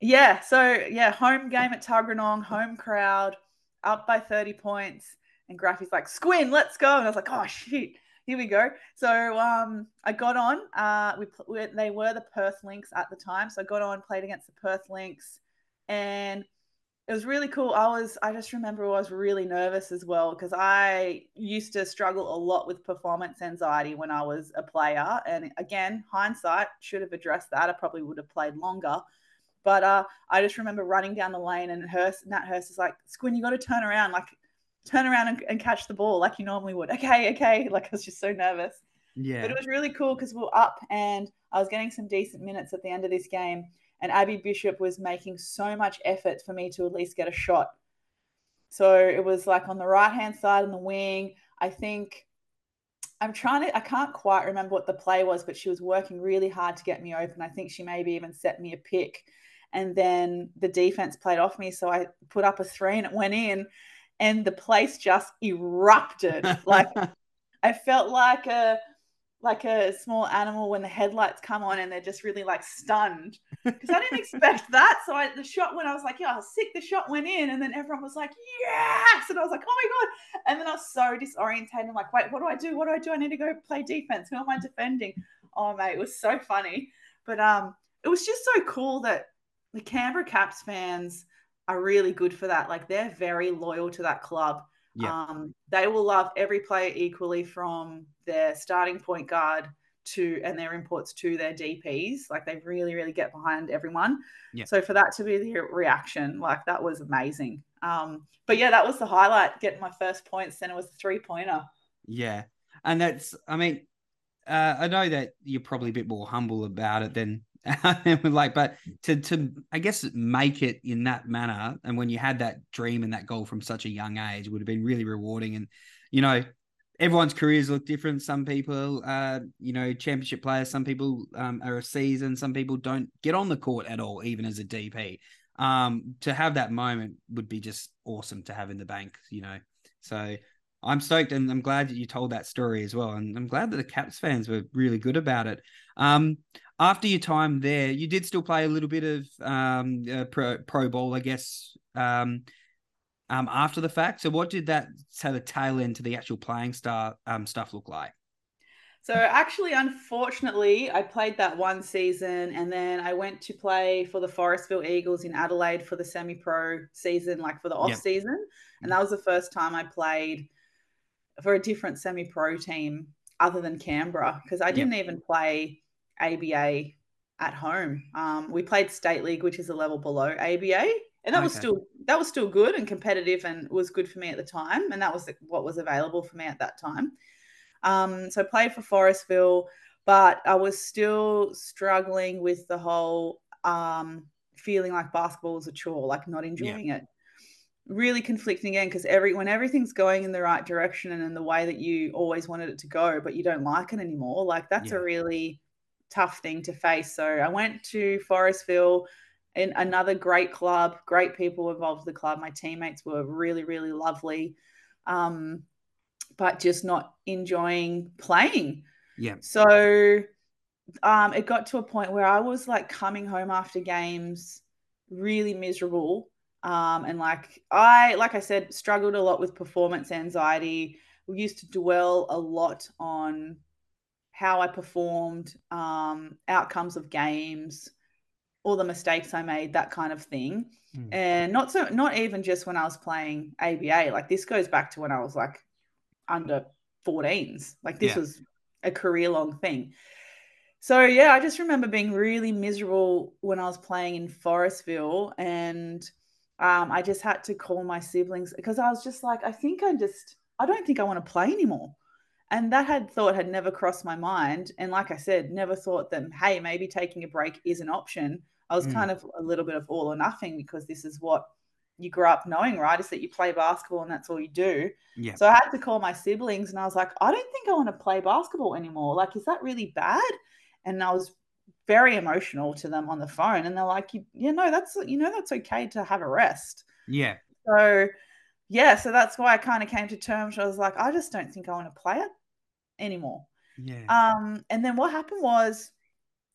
yeah, so yeah, home game at Tuggeranong, home crowd, up by 30 points. And Graffy's like, Squin, let's go. And I was like, oh, shit, here we go. So um, I got on. Uh, we, we They were the Perth Lynx at the time. So I got on, played against the Perth Lynx. And it was really cool. I was, I just remember I was really nervous as well because I used to struggle a lot with performance anxiety when I was a player. And again, hindsight should have addressed that. I probably would have played longer. But uh, I just remember running down the lane and Hurst, Nat Hurst is like, Squin, you got to turn around, like turn around and, and catch the ball like you normally would. Okay, okay. Like I was just so nervous. Yeah. But it was really cool because we were up and I was getting some decent minutes at the end of this game. And Abby Bishop was making so much effort for me to at least get a shot. So it was like on the right hand side in the wing. I think I'm trying to, I can't quite remember what the play was, but she was working really hard to get me open. I think she maybe even set me a pick. And then the defense played off me. So I put up a three and it went in. And the place just erupted. Like I felt like a like a small animal when the headlights come on and they're just really like stunned because I didn't expect that. So I, the shot when I was like, yeah, I was sick. The shot went in, and then everyone was like, yes, and I was like, oh my god. And then I was so disorientated. I'm like, wait, what do I do? What do I do? I need to go play defense. Who am I defending? Oh mate, it was so funny. But um, it was just so cool that the Canberra Caps fans are really good for that. Like they're very loyal to that club. Yeah. Um, they will love every player equally from their starting point guard to and their imports to their DPs. Like they really, really get behind everyone. Yeah. So for that to be the reaction, like that was amazing. Um, but yeah, that was the highlight, getting my first points. Then it was a three pointer. Yeah, and that's I mean, uh, I know that you're probably a bit more humble about it than like, but to to I guess make it in that manner, and when you had that dream and that goal from such a young age, would have been really rewarding. And you know, everyone's careers look different. Some people, uh, you know, championship players. Some people um, are a season. Some people don't get on the court at all, even as a DP. Um, to have that moment would be just awesome to have in the bank. You know, so. I'm stoked and I'm glad that you told that story as well. And I'm glad that the Caps fans were really good about it. Um, after your time there, you did still play a little bit of um, uh, pro, pro ball, I guess, um, um, after the fact. So, what did that so the tail end to the actual playing star um, stuff look like? So actually, unfortunately, I played that one season, and then I went to play for the Forestville Eagles in Adelaide for the semi-pro season, like for the off Yep. season, and that was the first time I played for a different semi-pro team other than Canberra because I didn't even play ABA at home. Um, we played state league, which is a level below ABA, and that was still that was still good and competitive and was good for me at the time, and that was what was available for me at that time. Um, so I played for Forestville, but I was still struggling with the whole um, feeling like basketball was a chore, like not enjoying it. really conflicting again because every when everything's going in the right direction and in the way that you always wanted it to go, but you don't like it anymore, like that's Yeah. a really tough thing to face. So I went to Forestville in another great club, great people involved with the club. My teammates were really, really lovely. Um, but just not enjoying playing. Yeah. So um, it got to a point where I was like coming home after games really miserable. Um, and like I, like I said, struggled a lot with performance anxiety. We used to dwell a lot on how I performed, um, outcomes of games, all the mistakes I made, that kind of thing. Mm. And not so, not even just when I was playing ABA. Like this goes back to when I was like under 14s. Like this Yeah. was a career long thing. So yeah, I just remember being really miserable when I was playing in Forestville, and um, I just had to call my siblings because I was just like, I think I just, I don't think I want to play anymore. And that had thought had never crossed my mind. And like I said, never thought that, hey, maybe taking a break is an option. I was Mm. kind of a little bit of all or nothing because this is what you grew up knowing, right? Is that you play basketball and that's all you do. Yeah. So I had to call my siblings and I was like, I don't think I want to play basketball anymore. Like, is that really bad? And I was very emotional to them on the phone. And they're like, you, you know, that's, you know, that's okay to have a rest. Yeah. So, yeah, so that's why I kind of came to terms. I was like, I just don't think I want to play it anymore. Yeah. Um, and then what happened was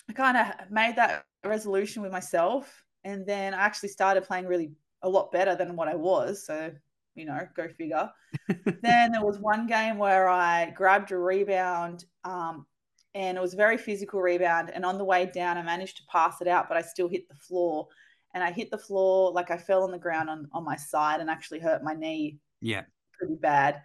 I kind of made that resolution with myself. And then I actually started playing really a lot better than what I was. So, you know, go figure. then there was one game where I grabbed a rebound um, and it was a very physical rebound. And on the way down, I managed to pass it out, but I still hit the floor. And I hit the floor like I fell on the ground on, on my side and actually hurt my knee yeah. pretty bad.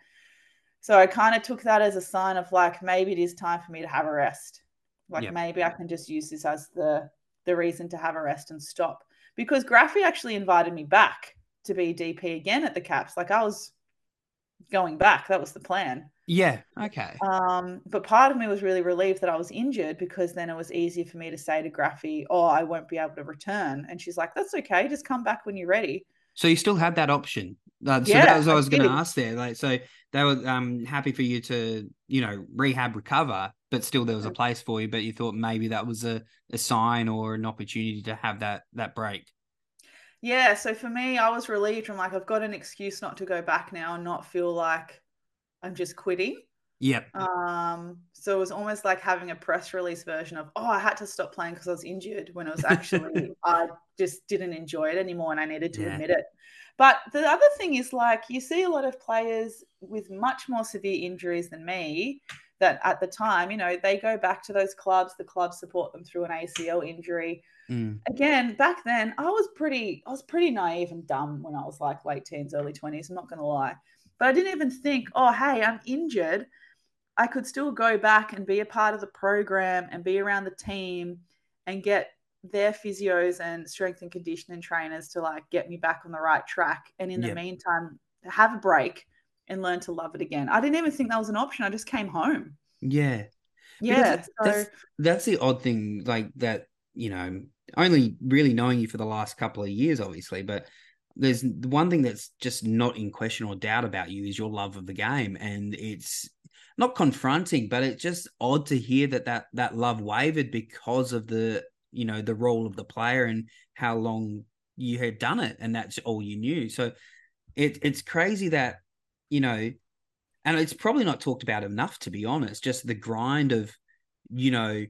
So I kind of took that as a sign of like maybe it is time for me to have a rest. Like Yep. maybe I can just use this as the the reason to have a rest and stop. Because Graffy actually invited me back to be DP again at the Caps. Like I was going back. That was the plan. Yeah. Okay. Um, but part of me was really relieved that I was injured because then it was easier for me to say to Graffy, "Oh, I won't be able to return." And she's like, "That's okay. Just come back when you're ready." So you still had that option. Uh, so Yeah, that was what I I was going to ask there. Like, so they were um happy for you to, you know, rehab, recover, but still there was a place for you. But you thought maybe that was a, a sign or an opportunity to have that that break. Yeah, so for me, I was relieved. I'm like, I've got an excuse not to go back now and not feel like I'm just quitting. Yep. Um, so it was almost like having a press release version of, oh, I had to stop playing because I was injured when it was actually I just didn't enjoy it anymore and I needed to Yeah. admit it. But the other thing is like you see a lot of players with much more severe injuries than me that at the time, you know, they go back to those clubs, the clubs support them through an ACL injury. Mm. again back then i was pretty i was pretty naive and dumb when i was like late teens early 20s i'm not going to lie. But i didn't even think oh hey i'm injured. I could still go back and be a part of the program and be around the team and get their physios and strength and conditioning trainers to like get me back on the right track and in the Yeah. meantime have a break and learn to love it again i didn't even think that was an option i just came home Yeah. Because yeah it- so that's that's the odd thing, like that. You know, only really knowing you for the last couple of years, obviously, but there's the one thing that's just not in question or doubt about you is your love of the game, and it's not confronting, but it's just odd to hear that that that love wavered because of the you know the role of the player and how long you had done it, and that's all you knew. So it it's crazy that you know and it's probably not talked about enough to be honest just the grind of you know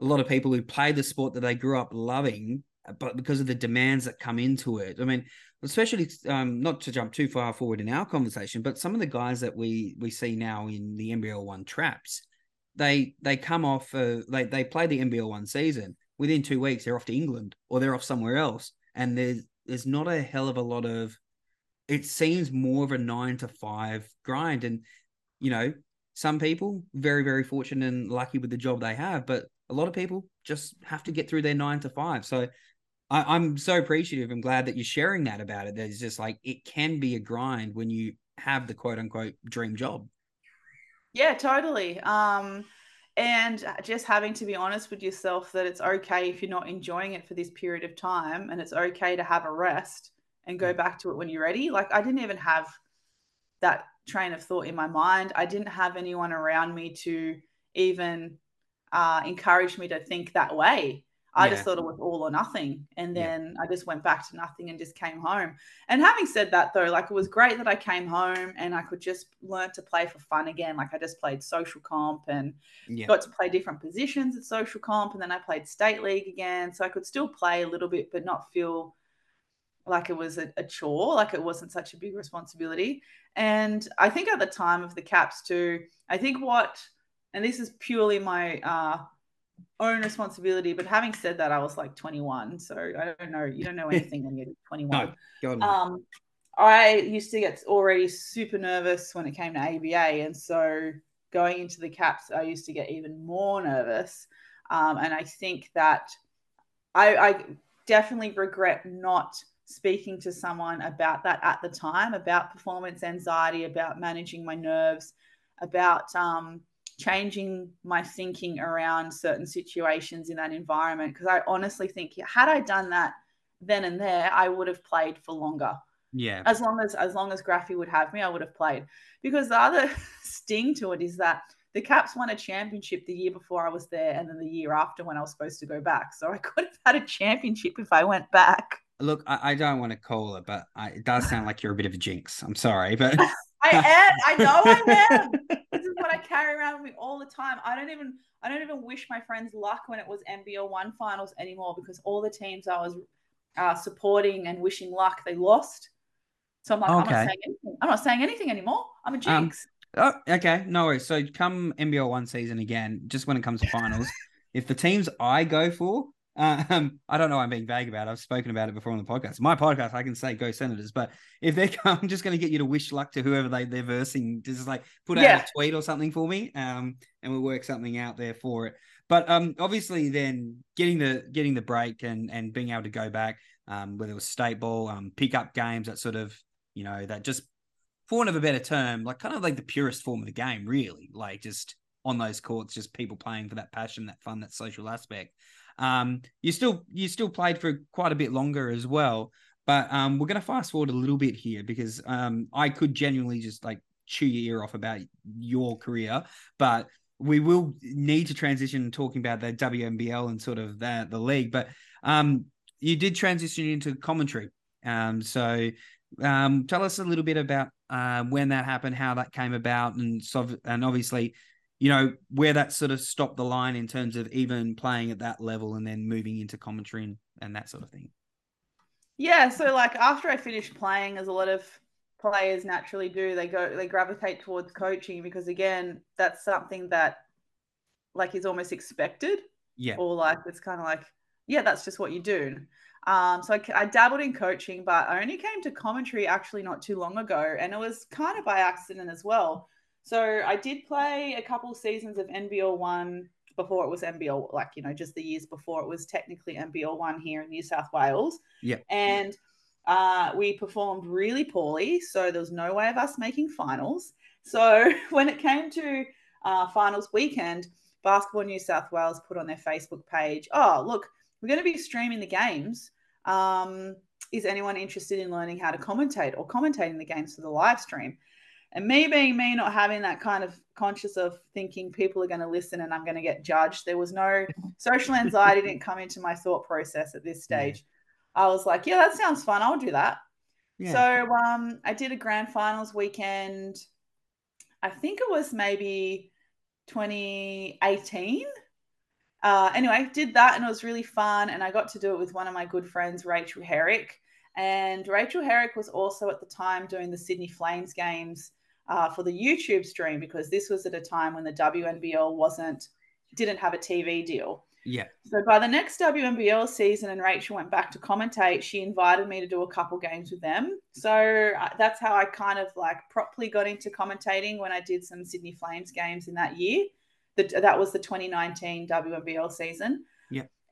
a lot of people who play the sport that they grew up loving but because of the demands that come into it i mean especially um, not to jump too far forward in our conversation but some of the guys that we we see now in the nbl one traps they they come off uh, they, they play the nbl one season within two weeks they're off to england or they're off somewhere else and there's there's not a hell of a lot of it seems more of a nine to five grind. And, you know, some people very, very fortunate and lucky with the job they have, but a lot of people just have to get through their nine to five. So I, I'm so appreciative. I'm glad that you're sharing that about it. That it's just like it can be a grind when you have the quote unquote dream job. Yeah, totally. Um, and just having to be honest with yourself that it's okay if you're not enjoying it for this period of time and it's okay to have a rest and go back to it when you're ready. Like I didn't even have that train of thought in my mind. I didn't have anyone around me to even uh, encourage me to think that way. I yeah. just thought it was all or nothing. And then yeah. I just went back to nothing and just came home. And having said that, though, like it was great that I came home and I could just learn to play for fun again. Like I just played social comp and yeah. got to play different positions at social comp. And then I played state league again. So I could still play a little bit, but not feel like it was a, a chore, like it wasn't such a big responsibility. And I think at the time of the caps, too, I think what, and this is purely my, uh, own responsibility. But having said that, I was like 21, so I don't know. You don't know anything when you're 21. No, um, I used to get already super nervous when it came to ABA, and so going into the caps, I used to get even more nervous. Um, and I think that I, I definitely regret not speaking to someone about that at the time, about performance anxiety, about managing my nerves, about um, changing my thinking around certain situations in that environment because I honestly think had I done that then and there, I would have played for longer. Yeah. As long as as long as Graffy would have me, I would have played. Because the other sting to it is that the Caps won a championship the year before I was there, and then the year after when I was supposed to go back. So I could have had a championship if I went back. Look, I, I don't want to call it, but I, it does sound like you're a bit of a jinx. I'm sorry, but I am. I know I am. this is what I carry around with me all the time. I don't even I don't even wish my friends luck when it was NBL one finals anymore because all the teams I was uh, supporting and wishing luck they lost. So I'm like, okay. I'm not saying anything. I'm not saying anything anymore. I'm a um, jinx. Um, oh, okay, no worries. So come NBL one season again, just when it comes to finals, if the teams I go for um, I don't know. I'm being vague about. it. I've spoken about it before on the podcast. My podcast, I can say go Senators, but if they come, I'm just going to get you to wish luck to whoever they they're versing. Just like put out yeah. a tweet or something for me, um, and we'll work something out there for it. But um, obviously, then getting the getting the break and and being able to go back, um, whether it was state ball, um, pick up games, that sort of you know that just for want of a better term, like kind of like the purest form of the game, really, like just on those courts, just people playing for that passion, that fun, that social aspect. Um, you still you still played for quite a bit longer as well. But um, we're going to fast forward a little bit here because um, I could genuinely just like chew your ear off about your career, but we will need to transition talking about the WNBL and sort of the the league. But um, you did transition into commentary. Um, so um, tell us a little bit about uh, when that happened, how that came about, and so and obviously you know, where that sort of stopped the line in terms of even playing at that level and then moving into commentary and, and that sort of thing? Yeah, so like after I finished playing, as a lot of players naturally do, they go they gravitate towards coaching because again, that's something that like is almost expected. Yeah. Or like it's kind of like, yeah, that's just what you do. Um, so I, I, dabbled in coaching, but I only came to commentary actually not too long ago, and it was kind of by accident as well. So I did play a couple seasons of NBL one before it was NBL, like you know, just the years before it was technically NBL one here in New South Wales. Yeah. And uh, we performed really poorly, so there was no way of us making finals. So when it came to uh, finals weekend, Basketball New South Wales put on their Facebook page, "Oh, look, we're going to be streaming the games. Um, is anyone interested in learning how to commentate or commentating the games for the live stream?" And me being me, not having that kind of conscious of thinking people are going to listen and I'm going to get judged, there was no social anxiety didn't come into my thought process at this stage. Yeah. I was like, yeah, that sounds fun. I'll do that. Yeah. So um, I did a grand finals weekend. I think it was maybe 2018. Uh, anyway, did that and it was really fun. And I got to do it with one of my good friends, Rachel Herrick. And Rachel Herrick was also at the time doing the Sydney Flames games uh, for the YouTube stream because this was at a time when the WNBL wasn't didn't have a TV deal. Yeah. So by the next WNBL season, and Rachel went back to commentate, she invited me to do a couple games with them. So uh, that's how I kind of like properly got into commentating when I did some Sydney Flames games in that year. That that was the 2019 WNBL season.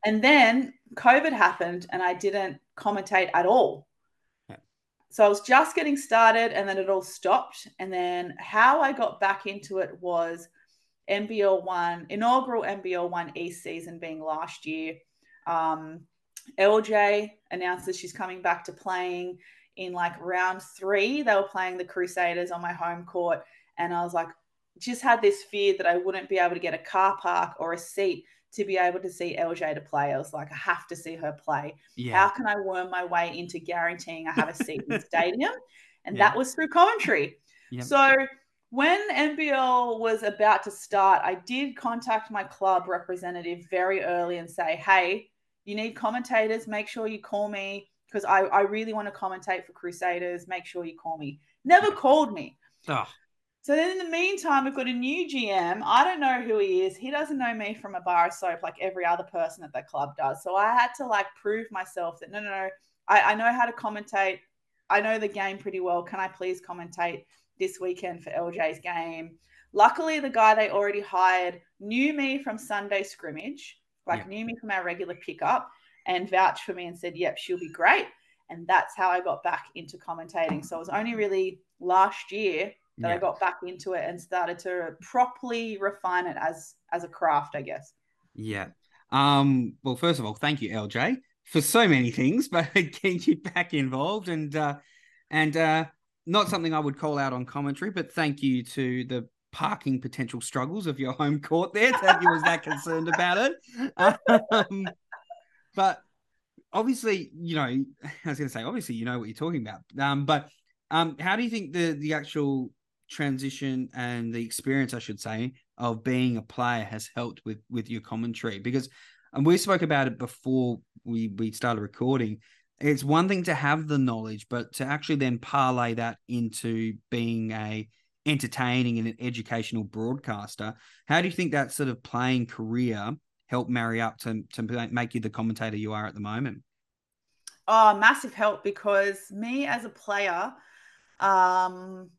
And then COVID happened, and I didn't commentate at all. So I was just getting started and then it all stopped. And then how I got back into it was NBL one, inaugural NBL one East season being last year. Um, LJ announces she's coming back to playing in like round three. They were playing the Crusaders on my home court. And I was like, just had this fear that I wouldn't be able to get a car park or a seat to be able to see LJ to play. I was like, I have to see her play. Yeah. How can I worm my way into guaranteeing I have a seat in the stadium? And yeah. that was through commentary. Yep. So when NBL was about to start, I did contact my club representative very early and say, hey, you need commentators. Make sure you call me because I, I really want to commentate for Crusaders. Make sure you call me. Never called me. Oh. So then in the meantime, we've got a new GM. I don't know who he is. He doesn't know me from a bar of soap like every other person at the club does. So I had to like prove myself that no, no, no, I, I know how to commentate. I know the game pretty well. Can I please commentate this weekend for LJ's game? Luckily, the guy they already hired knew me from Sunday scrimmage, like yeah. knew me from our regular pickup and vouched for me and said, yep, she'll be great. And that's how I got back into commentating. So it was only really last year that yeah. I got back into it and started to properly refine it as as a craft, I guess. Yeah. Um, well, first of all, thank you, LJ, for so many things, but getting you back involved and uh, and uh, not something I would call out on commentary, but thank you to the parking potential struggles of your home court there. That you was that concerned about it. Um, but obviously, you know, I was going to say, obviously, you know what you're talking about. Um, but um, how do you think the the actual transition and the experience, I should say, of being a player has helped with with your commentary because and we spoke about it before we we started recording. It's one thing to have the knowledge, but to actually then parlay that into being a entertaining and an educational broadcaster. How do you think that sort of playing career helped marry up to to make you the commentator you are at the moment? Oh, massive help because me as a player, um,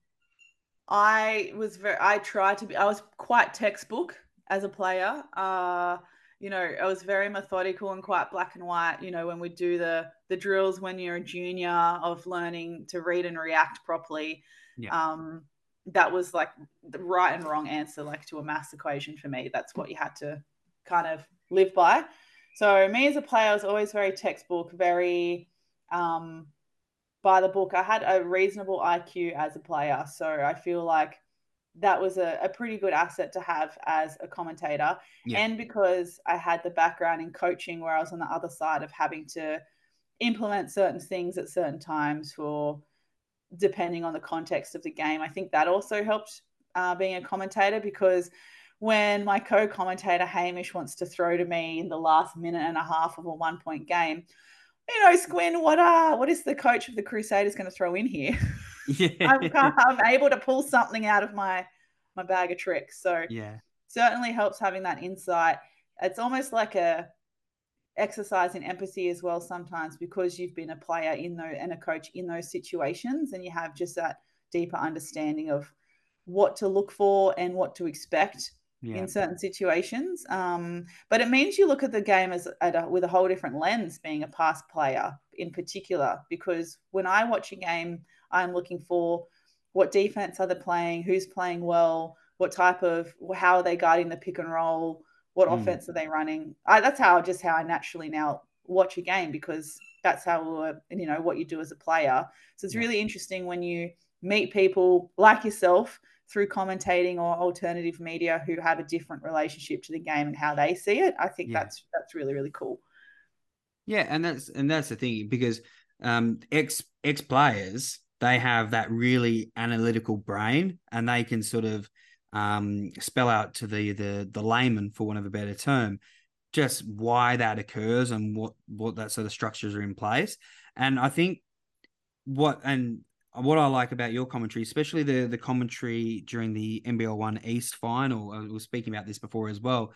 I was very, I tried to be, I was quite textbook as a player. Uh, you know, I was very methodical and quite black and white. You know, when we do the the drills when you're a junior of learning to read and react properly. Yeah. Um, that was like the right and wrong answer, like to a maths equation for me. That's what you had to kind of live by. So me as a player, I was always very textbook, very um, by the book. I had a reasonable IQ as a player, so I feel like that was a, a pretty good asset to have as a commentator. Yeah. And because I had the background in coaching, where I was on the other side of having to implement certain things at certain times for depending on the context of the game, I think that also helped uh, being a commentator because when my co-commentator Hamish wants to throw to me in the last minute and a half of a one-point game, you know, Squin, what uh what is the coach of the Crusaders going to throw in here? Yeah. I'm, I'm able to pull something out of my my bag of tricks. So yeah, certainly helps having that insight. It's almost like a exercise in empathy as well sometimes because you've been a player in those and a coach in those situations and you have just that deeper understanding of what to look for and what to expect yeah. in certain situations. Um, but it means you look at the game as a, with a whole different lens, being a past player in particular. Because when I watch a game, I'm looking for what defense are they playing, who's playing well, what type of how are they guarding the pick and roll, what mm. offense are they running. I, that's how just how I naturally now watch a game because that's how you know what you do as a player. So it's yeah. really interesting when you meet people like yourself through commentating or alternative media who have a different relationship to the game and how they see it. I think yeah. that's that's really really cool. Yeah, and that's and that's the thing because um, ex ex players they have that really analytical brain and they can sort of um, spell out to the the the layman, for want of a better term, just why that occurs and what what that sort of structures are in place. And I think what and what I like about your commentary, especially the the commentary during the NBL One East final, I was speaking about this before as well.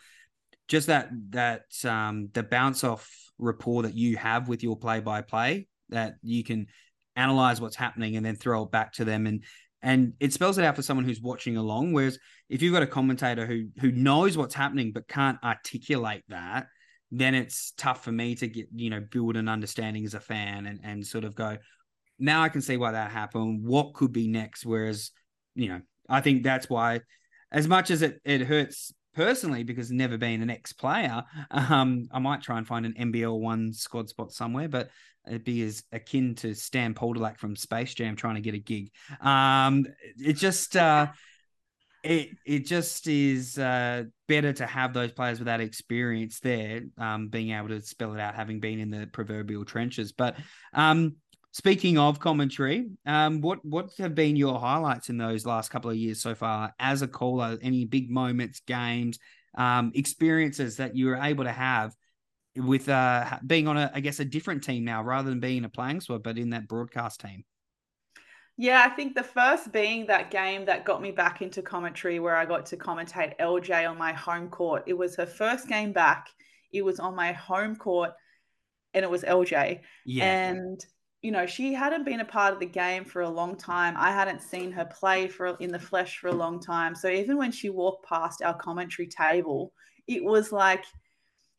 Just that that um, the bounce off rapport that you have with your play by play, that you can analyze what's happening and then throw it back to them, and and it spells it out for someone who's watching along. Whereas if you've got a commentator who who knows what's happening but can't articulate that, then it's tough for me to get you know build an understanding as a fan and and sort of go now I can see why that happened. What could be next? Whereas, you know, I think that's why, as much as it, it hurts personally, because never being an ex player, um, I might try and find an NBL one squad spot somewhere, but it'd be as akin to Stan Podolak from Space Jam trying to get a gig. Um, it just uh, it it just is uh, better to have those players with that experience there, um, being able to spell it out, having been in the proverbial trenches. But um, speaking of commentary, um, what what have been your highlights in those last couple of years so far as a caller? Any big moments, games, um, experiences that you were able to have with uh, being on a, I guess, a different team now rather than being a playing squad, but in that broadcast team. Yeah, I think the first being that game that got me back into commentary where I got to commentate LJ on my home court. It was her first game back. It was on my home court and it was LJ. Yeah. And you know, she hadn't been a part of the game for a long time. I hadn't seen her play for in the flesh for a long time. So even when she walked past our commentary table, it was like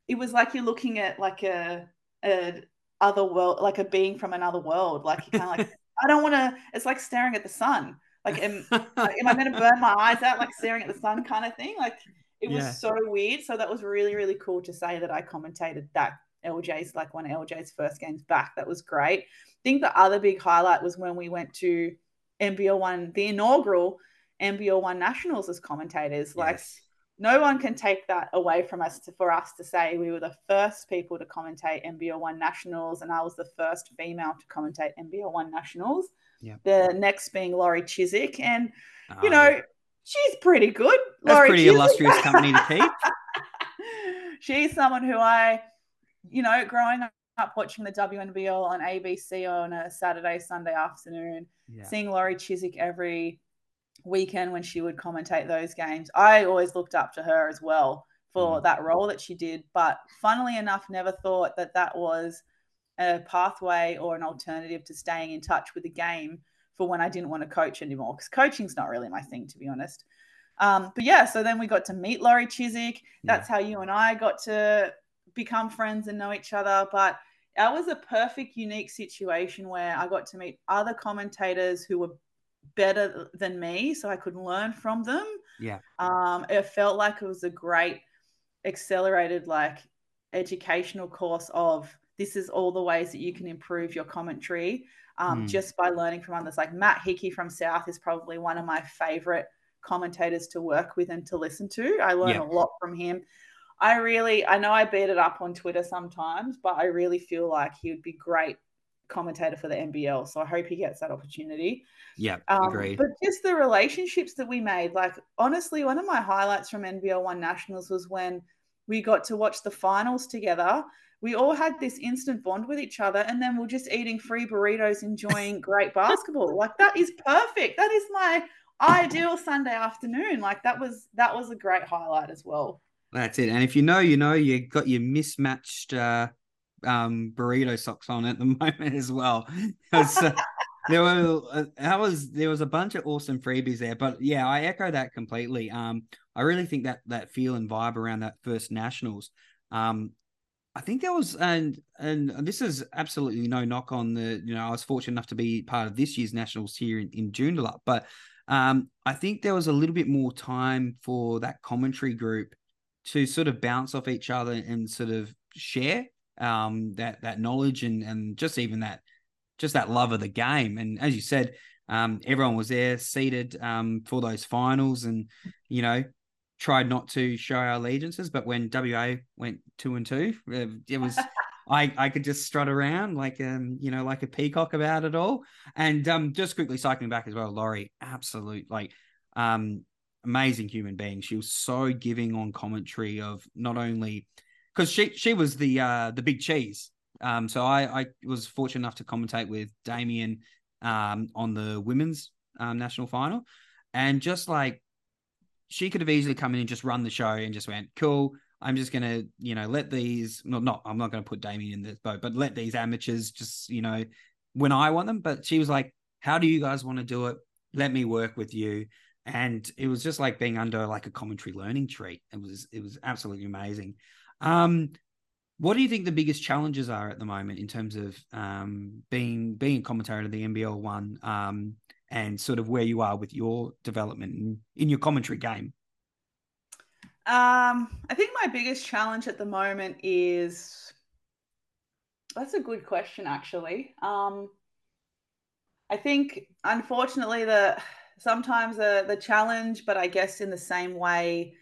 it was like you're looking at like a a other world, like a being from another world. Like you kind of like I don't want to. It's like staring at the sun. Like, am, like, am I going to burn my eyes out like staring at the sun kind of thing? Like, it was yeah. so weird. So that was really, really cool to say that I commentated that LJ's like one of LJ's first games back. That was great. I think the other big highlight was when we went to NBL one, the inaugural NBL one nationals as commentators. Like, yes no one can take that away from us to, for us to say we were the first people to commentate NBL One Nationals, and I was the first female to commentate NBL One Nationals. Yeah. The next being Laurie Chiswick, and ah, you oh, know she's pretty good. That's Laurie pretty Chiswick. illustrious company to keep. she's someone who I, you know, growing up watching the WNBL on ABC on a Saturday, Sunday afternoon, yeah. seeing Laurie Chiswick every weekend when she would commentate those games. I always looked up to her as well for mm. that role that she did. But funnily enough, never thought that that was a pathway or an alternative to staying in touch with the game for when I didn't want to coach anymore. Because coaching's not really my thing, to be honest. Um, but yeah, so then we got to meet Laurie Chiswick. That's yeah. how you and I got to become friends and know each other. But that was a perfect, unique situation where I got to meet other commentators who were better than me so I could learn from them. Yeah. Um, it felt like it was a great accelerated like educational course of this is all the ways that you can improve your commentary um, mm. just by learning from others. Like Matt Hickey from South is probably one of my favorite commentators to work with and to listen to. I learn yeah. a lot from him. I really, I know I beat it up on Twitter sometimes, but I really feel like he would be great commentator for the NBL. So I hope he gets that opportunity. Yeah, um, agree. But just the relationships that we made, like honestly, one of my highlights from NBL One Nationals was when we got to watch the finals together. We all had this instant bond with each other, and then we're just eating free burritos, enjoying great basketball. Like that is perfect. That is my ideal Sunday afternoon. Like that was that was a great highlight as well. That's it. And if you know, you know, you got your mismatched uh, um, burrito socks on at the moment as well. Because uh, there were uh, that was there was a bunch of awesome freebies there. But yeah, I echo that completely. Um, I really think that that feel and vibe around that first nationals. Um, I think there was and and this is absolutely no knock on the you know I was fortunate enough to be part of this year's nationals here in, in Joondalup, but um, I think there was a little bit more time for that commentary group to sort of bounce off each other and sort of share um, that that knowledge and and just even that just that love of the game. And as you said, um, everyone was there seated um, for those finals, and you know tried not to show our allegiances. But when WA went two and two, it was. I, I could just strut around like um you know like a peacock about it all and um just quickly cycling back as well Laurie absolute like um amazing human being she was so giving on commentary of not only because she she was the uh, the big cheese. Um, so I I was fortunate enough to commentate with Damien um, on the women's um, national final, and just like she could have easily come in and just run the show and just went cool. I'm just gonna you know let these not not I'm not gonna put Damien in this boat, but let these amateurs just you know when I want them. But she was like, how do you guys want to do it? Let me work with you and it was just like being under like a commentary learning treat. It was it was absolutely amazing. Um, what do you think the biggest challenges are at the moment in terms of um, being being a commentator of the NBL one um, and sort of where you are with your development in, in your commentary game? Um, I think my biggest challenge at the moment is that's a good question, actually. Um, I think, unfortunately, the sometimes the the challenge, but I guess in the same way,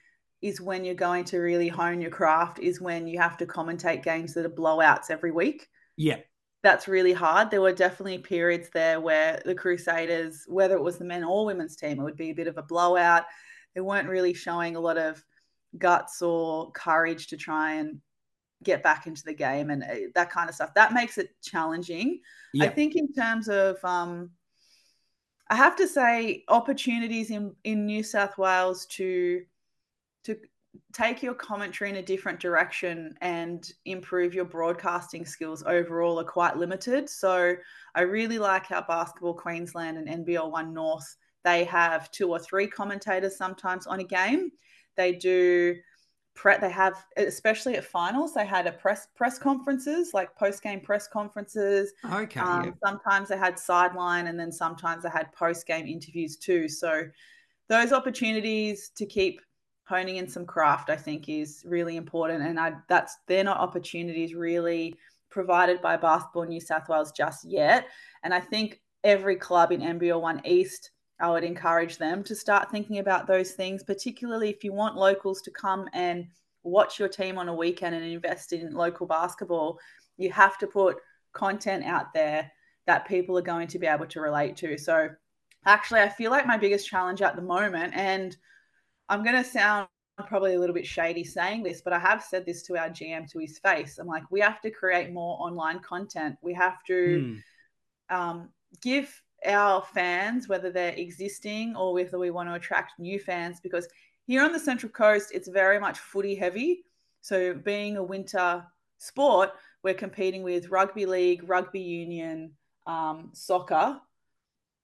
is when you're going to really hone your craft. Is when you have to commentate games that are blowouts every week. Yeah, that's really hard. There were definitely periods there where the Crusaders, whether it was the men or women's team, it would be a bit of a blowout. They weren't really showing a lot of guts or courage to try and get back into the game and uh, that kind of stuff. That makes it challenging. Yeah. I think in terms of um, I have to say opportunities in in New South Wales to to take your commentary in a different direction and improve your broadcasting skills overall are quite limited. So I really like how Basketball Queensland and NBL One North they have two or three commentators sometimes on a game. They do pre- they have especially at finals they had a press press conferences like post game press conferences. Okay um, yeah. sometimes they had sideline and then sometimes they had post game interviews too. So those opportunities to keep honing in some craft i think is really important. And i that's they're not opportunities really provided by basketball new south wales just yet. And i think every club in nbl one east I would encourage them to start thinking about those things, particularly if you want locals to come and watch your team on a weekend and invest in local basketball. You have to put content out there that people are going to be able to relate to. So, actually, I feel like my biggest challenge at the moment, and I'm going to sound probably a little bit shady saying this, but I have said this to our GM to his face. I'm like, we have to create more online content. We have to mm. um, give our fans, whether they're existing or whether we want to attract new fans, because here on the Central Coast, it's very much footy heavy. So, being a winter sport, we're competing with rugby league, rugby union, um, soccer,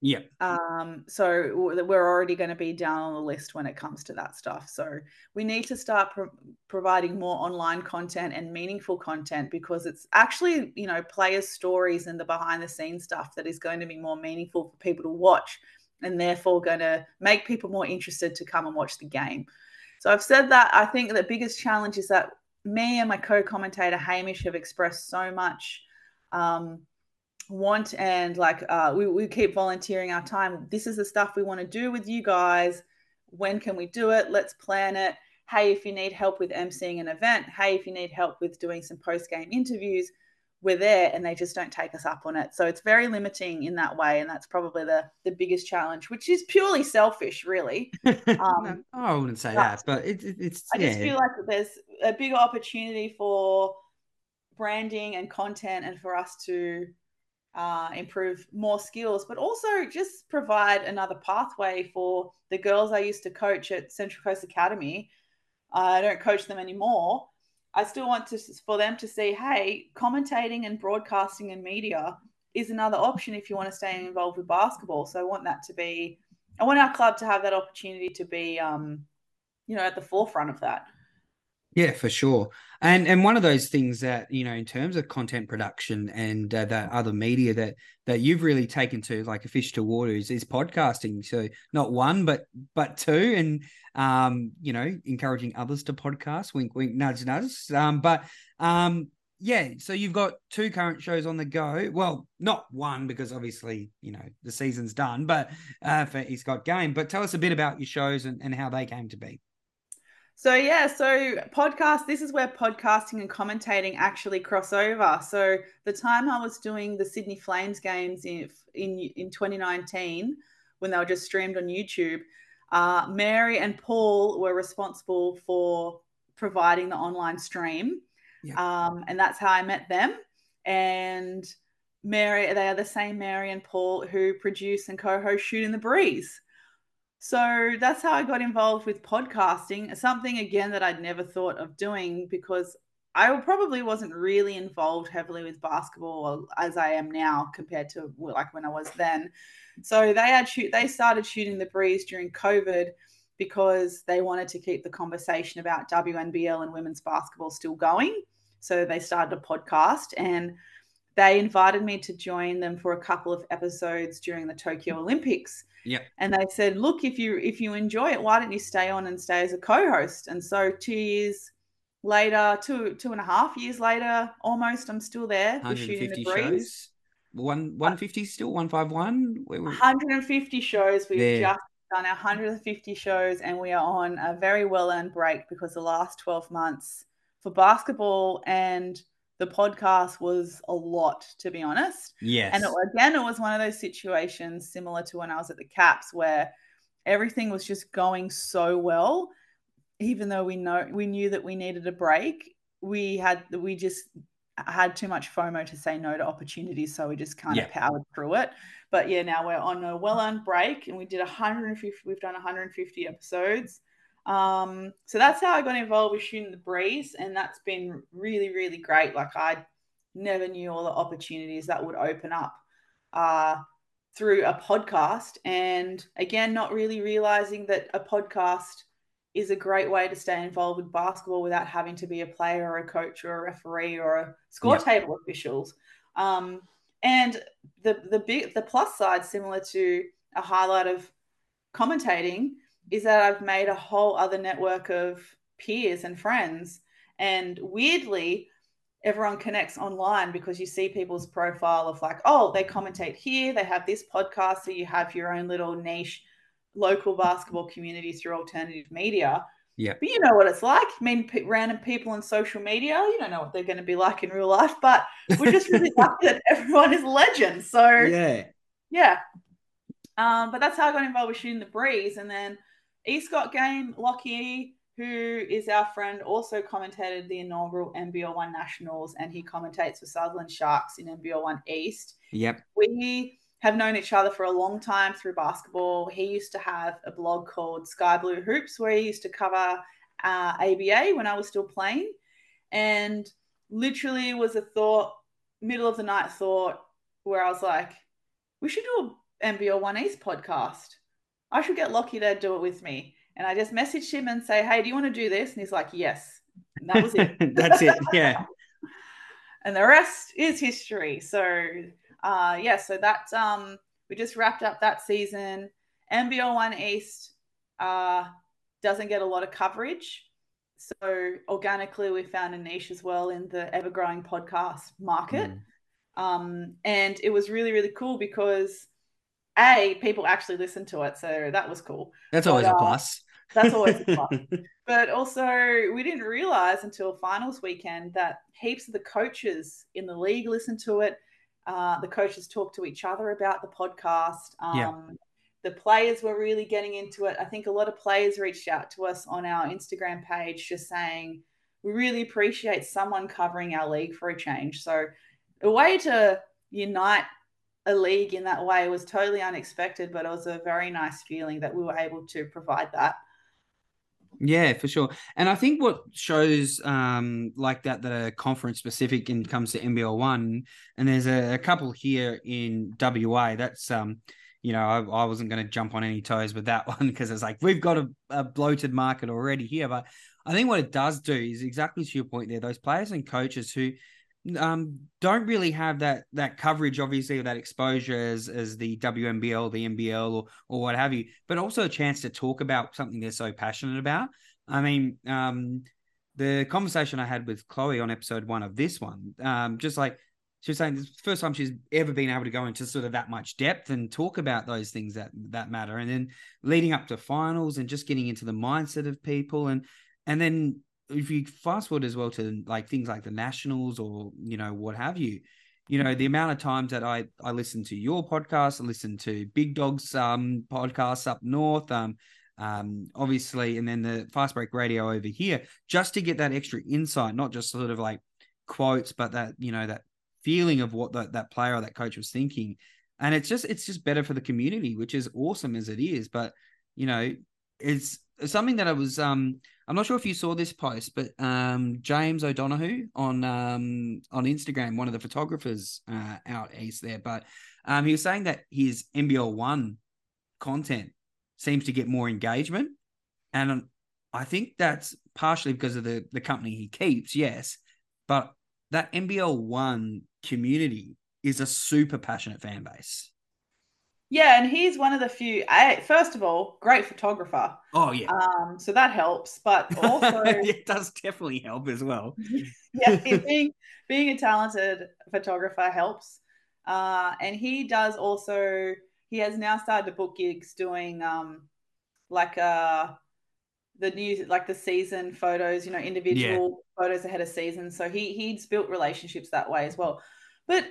yeah. Um, so we're already going to be down on the list when it comes to that stuff. So we need to start pro- providing more online content and meaningful content because it's actually, you know, players' stories and the behind the scenes stuff that is going to be more meaningful for people to watch and therefore going to make people more interested to come and watch the game. So I've said that I think the biggest challenge is that me and my co-commentator Hamish have expressed so much um, want and like uh, we, we keep volunteering our time. This is the stuff we want to do with you guys. When can we do it? Let's plan it. Hey if you need help with emceeing an event hey if you need help with doing some post game interviews we're there and they just don't take us up on it. So it's very limiting in that way and that's probably the the biggest challenge which is purely selfish really. Um, i wouldn't say that but it, it, it's i just feel like there's a bigger opportunity for branding and content and for us to uh, improve more skills, but also just provide another pathway for the girls I used to coach at Central Coast Academy. I don't coach them anymore. I still want to for them to see, hey, commentating and broadcasting and media is another option if you want to stay involved with basketball. So I want that to be, I want our club to have that opportunity to be, um, you know, at the forefront of that. Yeah, for sure. And and one of those things that you know, in terms of content production and uh, that other media that that you've really taken to, like a fish to water, is, is podcasting. So not one, but but two, and um, you know, encouraging others to podcast. Wink, wink, nudge, nudge. Um, but um, yeah. So you've got two current shows on the go. Well, not one because obviously you know the season's done, but uh, East Got Game. But tell us a bit about your shows and, and how they came to be. So yeah, so podcast. This is where podcasting and commentating actually cross over. So the time I was doing the Sydney Flames games in in, in 2019, when they were just streamed on YouTube, uh, Mary and Paul were responsible for providing the online stream, yeah. um, and that's how I met them. And Mary, they are the same Mary and Paul who produce and co-host Shooting the Breeze. So that's how I got involved with podcasting, something again that I'd never thought of doing because I probably wasn't really involved heavily with basketball as I am now compared to like when I was then. So they had shoot they started shooting the breeze during COVID because they wanted to keep the conversation about WNBL and women's basketball still going. So they started a podcast and they invited me to join them for a couple of episodes during the Tokyo Olympics. Yeah. And they said, look, if you if you enjoy it, why don't you stay on and stay as a co-host? And so two years later, two two and a half years later, almost, I'm still there. We're shooting the 150 shows. One 150 still one five one. One hundred and fifty shows. We've There. just done our 150 shows, and we are on a very well earned break because the last 12 months for basketball and the podcast was a lot, to be honest. yes. And it, again, it was one of those situations similar to when I was at the Caps where everything was just going so well, even though we know we knew that we needed a break. We had we just had too much FOMO to say no to opportunities, so we just kind Yeah. of powered through it. But yeah, now we're on a well-earned break, and we did 150. We've done 150 episodes. Um, so that's how I got involved with shooting the breeze, and that's been really, really great. Like I never knew all the opportunities that would open up uh, through a podcast. And again, not really realizing that a podcast is a great way to stay involved with basketball without having to be a player or a coach or a referee or a score Yep. table officials. Um, and the the big the plus side, similar to a highlight of commentating, is that I've made a whole other network of peers and friends. And weirdly, everyone connects online because you see people's profile of like, oh, they commentate here, they have this podcast, so you have your own little niche local basketball community through alternative media. Yeah. But you know what it's like. I mean, p- random people on social media, you don't know what they're going to be like in real life, but we're just really lucky that everyone is legends. So yeah. yeah. Um, but that's how I got involved with shooting the breeze. And then East Got Game, Lockie, who is our friend, also commentated the inaugural NBL One Nationals, and he commentates for Sutherland Sharks in NBL One East. Yep. We have known each other for a long time through basketball. He used to have a blog called Sky Blue Hoops, where he used to cover uh, ABA when I was still playing, and literally was a thought, middle of the night thought, where I was like, we should do a NBL One East podcast. I should get Lockie to do it with me. And I just messaged him and say, hey, do you want to do this? And he's like, yes. And that was it. That's it. Yeah. and the rest is history. So, uh, yeah, so that um, we just wrapped up that season. NBL One East uh, doesn't get a lot of coverage. So, organically, we found a niche as well in the ever growing podcast market. Mm. Um, and it was really, really cool because A, people actually listened to it. So that was cool. That's But, always a uh, plus. That's always a plus. But also, we didn't realize until finals weekend that heaps of the coaches in the league listened to it. Uh, the coaches talked to each other about the podcast. Um, Yeah. The players were really getting into it. I think a lot of players reached out to us on our Instagram page just saying, we really appreciate someone covering our league for a change. So, a way to unite a league in that way was totally unexpected, but it was a very nice feeling that we were able to provide that. Yeah, for sure. And I think what shows um like that that are conference specific and comes to NBL one, and there's a, a couple here in WA. That's um, you know, I, I wasn't going to jump on any toes with that one because it's like we've got a, a bloated market already here. But I think what it does do is exactly to your point there. Those players and coaches who um don't really have that that coverage obviously or that exposure as as the WNBL the NBL or or what have you but also a chance to talk about something they're so passionate about. I mean um the conversation I had with Chloe on episode 1 of this one um just like she was saying this the first time she's ever been able to go into sort of that much depth and talk about those things that that matter. And then leading up to finals and just getting into the mindset of people and and then if you fast forward as well to like things like the nationals or you know what have you you know the amount of times that i i listen to your podcast i listen to big dogs um podcasts up north um um obviously and then the fast break radio over here just to get that extra insight not just sort of like quotes but that you know that feeling of what that, that player or that coach was thinking. And it's just it's just better for the community which is awesome as it is. But you know it's something that i was um I'm not sure if you saw this post, but um, James O'Donoghue on um, on Instagram, one of the photographers uh, out east there, but um, he was saying that his NBL one content seems to get more engagement, and I think that's partially because of the the company he keeps, yes, but that NBL one community is a super passionate fan base. Yeah, and he's one of the few. First of all, great photographer. Oh yeah. Um, so that helps, but also it does definitely help as well. yeah, being being a talented photographer helps. Uh, and he does also. He has now started to book gigs doing um, like uh the new like the season photos, you know, individual yeah. photos ahead of season. So he he's built relationships that way as well. But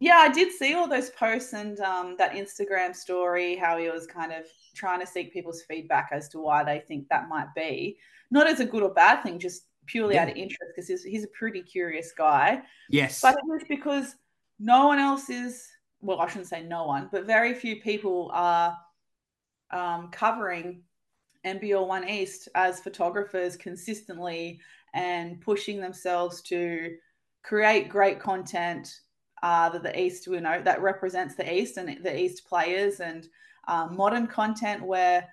yeah, I did see all those posts and um, that Instagram story, how he was kind of trying to seek people's feedback as to why they think that might be. Not as a good or bad thing, just purely yeah. out of interest, because he's, he's a pretty curious guy. Yes. But it was because no one else is, well, I shouldn't say no one, but very few people are um, covering NBL One East as photographers consistently and pushing themselves to create great content uh, that the East, you know, that represents the East and the East players and uh, modern content where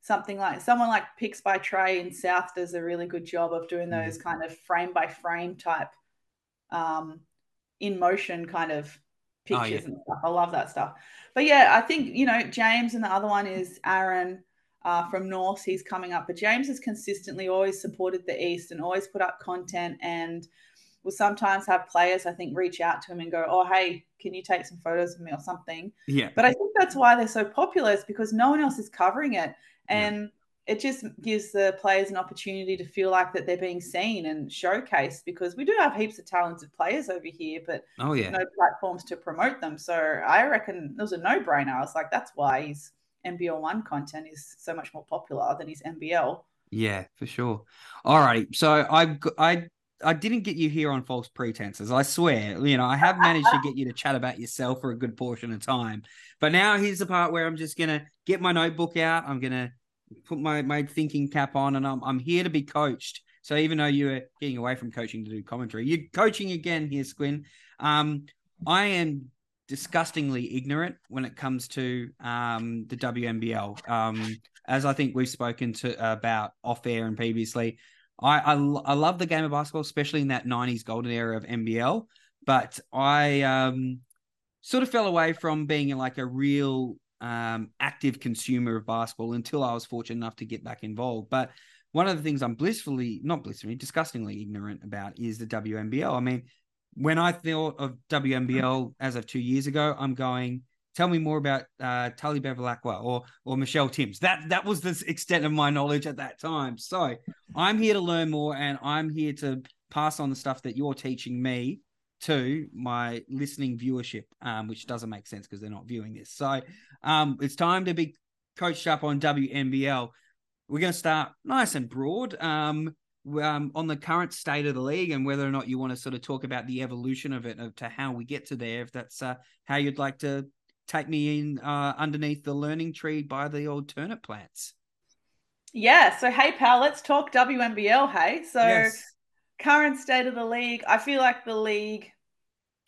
something like someone like Picks by Trey in South does a really good job of doing those mm. kind of frame by frame type um, in motion kind of pictures oh, yeah. and stuff. I love that stuff. But yeah, I think, you know, James and the other one is Aaron uh, from North. He's coming up. But James has consistently always supported the East and always put up content and will sometimes have players, I think, reach out to him and go, Oh, hey, can you take some photos of me or something? Yeah. But I think that's why they're so popular, is because no one else is covering it. And yeah. it just gives the players an opportunity to feel like that they're being seen and showcased because we do have heaps of talented players over here, but oh yeah, no platforms to promote them. So I reckon it was a no-brainer. I was like, that's why his NBL one content is so much more popular than his NBL. Yeah, for sure. All right. So I I I didn't get you here on false pretenses. I swear, you know, I have managed to get you to chat about yourself for a good portion of time. But now here's the part where I'm just gonna get my notebook out. I'm gonna put my my thinking cap on, and I'm I'm here to be coached. So even though you're getting away from coaching to do commentary, you're coaching again here, Squin. Um, I am disgustingly ignorant when it comes to um, the WNBL. Um, as I think we've spoken to about off air and previously, I, I, I love the game of basketball, especially in that '90s golden era of NBL. But I um, sort of fell away from being like a real um, active consumer of basketball until I was fortunate enough to get back involved. But one of the things I'm blissfully, not blissfully, disgustingly ignorant about is the WNBL. I mean, when I thought of WNBL as of two years ago, I'm going, tell me more about uh, Tully Bevilacqua or or Michelle Timms. That that was the extent of my knowledge at that time. So I'm here to learn more, and I'm here to pass on the stuff that you're teaching me to my listening viewership, um, which doesn't make sense because they're not viewing this. So um, it's time to be coached up on WNBL. We're going to start nice and broad. Um, um, on the current state of the league and whether or not you want to sort of talk about the evolution of it of, to how we get to there if that's uh, how you'd like to take me in uh, underneath the learning tree by the old turnip plants. Yeah. So, hey, pal, let's talk WNBL. Hey. So, yes. current state of the league, I feel like the league,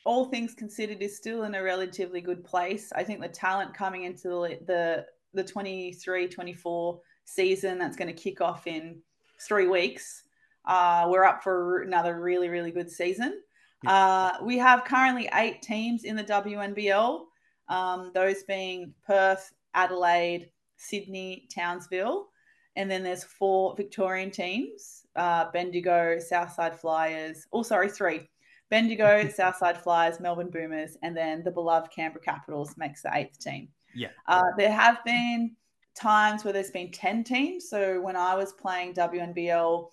all things considered, is still in a relatively good place. I think the talent coming into the, the, the 23 24 season that's going to kick off in three weeks. Uh, we're up for another really, really good season. Uh, we have currently eight teams in the WNBL um, those being Perth, Adelaide, Sydney, Townsville. And then there's four Victorian teams uh, Bendigo, Southside Flyers. Oh, sorry, three. Bendigo, Southside Flyers, Melbourne Boomers, and then the beloved Canberra Capitals makes the eighth team. Yeah. Uh, there have been times where there's been 10 teams. So when I was playing WNBL,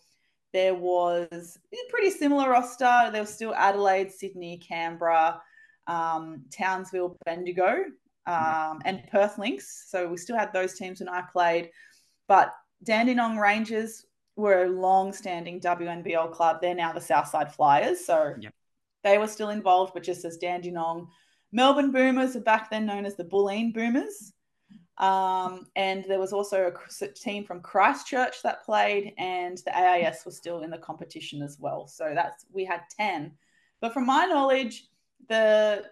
there was a pretty similar roster. There was still Adelaide, Sydney, Canberra, um, Townsville, Bendigo, um, and Perth Lynx. So we still had those teams when I played. But Dandenong Rangers were a long-standing WNBL club. They're now the Southside Flyers. So yep. they were still involved, but just as Dandenong. Melbourne Boomers are back then known as the Bulleen Boomers. Um, and there was also a team from Christchurch that played, and the AIS was still in the competition as well. So that's we had 10. But from my knowledge, the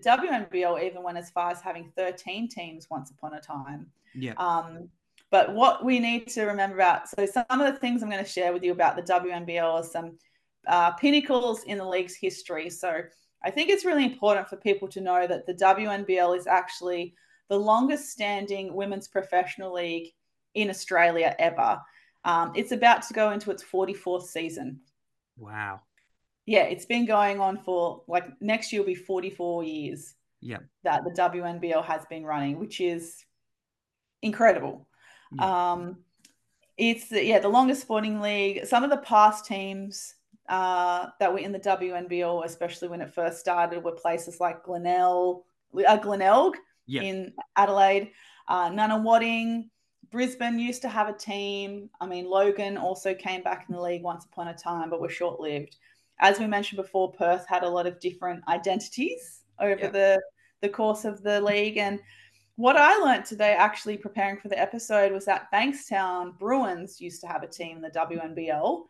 WNBL even went as far as having 13 teams once upon a time. Yeah. Um, but what we need to remember about so some of the things I'm going to share with you about the WNBL are some uh, pinnacles in the league's history. So I think it's really important for people to know that the WNBL is actually the longest standing women's professional league in Australia ever. Um, it's about to go into its 44th season. Wow. Yeah, it's been going on for like next year will be 44 years. Yeah. That the WNBL has been running, which is incredible. Yeah. Um, it's yeah the longest sporting league. Some of the past teams uh, that were in the WNBL, especially when it first started, were places like Glenelg, uh, Glenelg yep. in Adelaide, uh, Nunawading, Brisbane used to have a team. I mean, Logan also came back in the league once upon a time, but were short lived. As we mentioned before, Perth had a lot of different identities over yep. the the course of the league, and what I learned today, actually preparing for the episode, was that Bankstown Bruins used to have a team in the WNBL,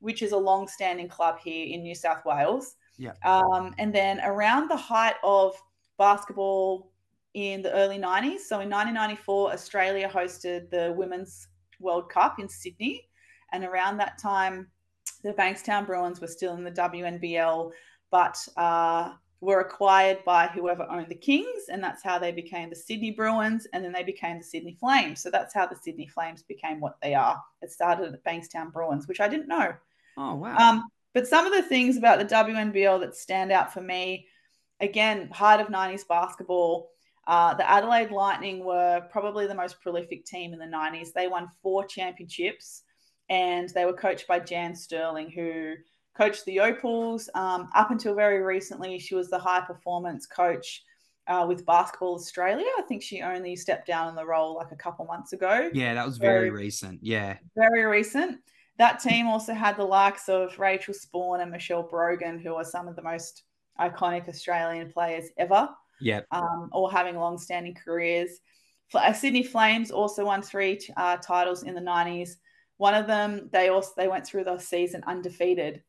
which is a long-standing club here in New South Wales. Yeah. Um, and then around the height of basketball in the early 90s, so in 1994, Australia hosted the Women's World Cup in Sydney, and around that time, the Bankstown Bruins were still in the WNBL, but uh, were acquired by whoever owned the Kings, and that's how they became the Sydney Bruins, and then they became the Sydney Flames. So that's how the Sydney Flames became what they are. It started at Bankstown Bruins, which I didn't know. Oh wow! Um, but some of the things about the WNBL that stand out for me, again, height of '90s basketball. Uh, the Adelaide Lightning were probably the most prolific team in the 90s. They won four championships and they were coached by Jan Sterling, who coached the Opals. Um, up until very recently, she was the high performance coach uh, with Basketball Australia. I think she only stepped down in the role like a couple months ago. Yeah, that was very, very recent. Yeah. Very recent. That team also had the likes of Rachel Sporn and Michelle Brogan, who are some of the most iconic Australian players ever. Yeah. Um, all having long standing careers. Uh, Sydney Flames also won three uh, titles in the 90s. One of them, they also they went through the season undefeated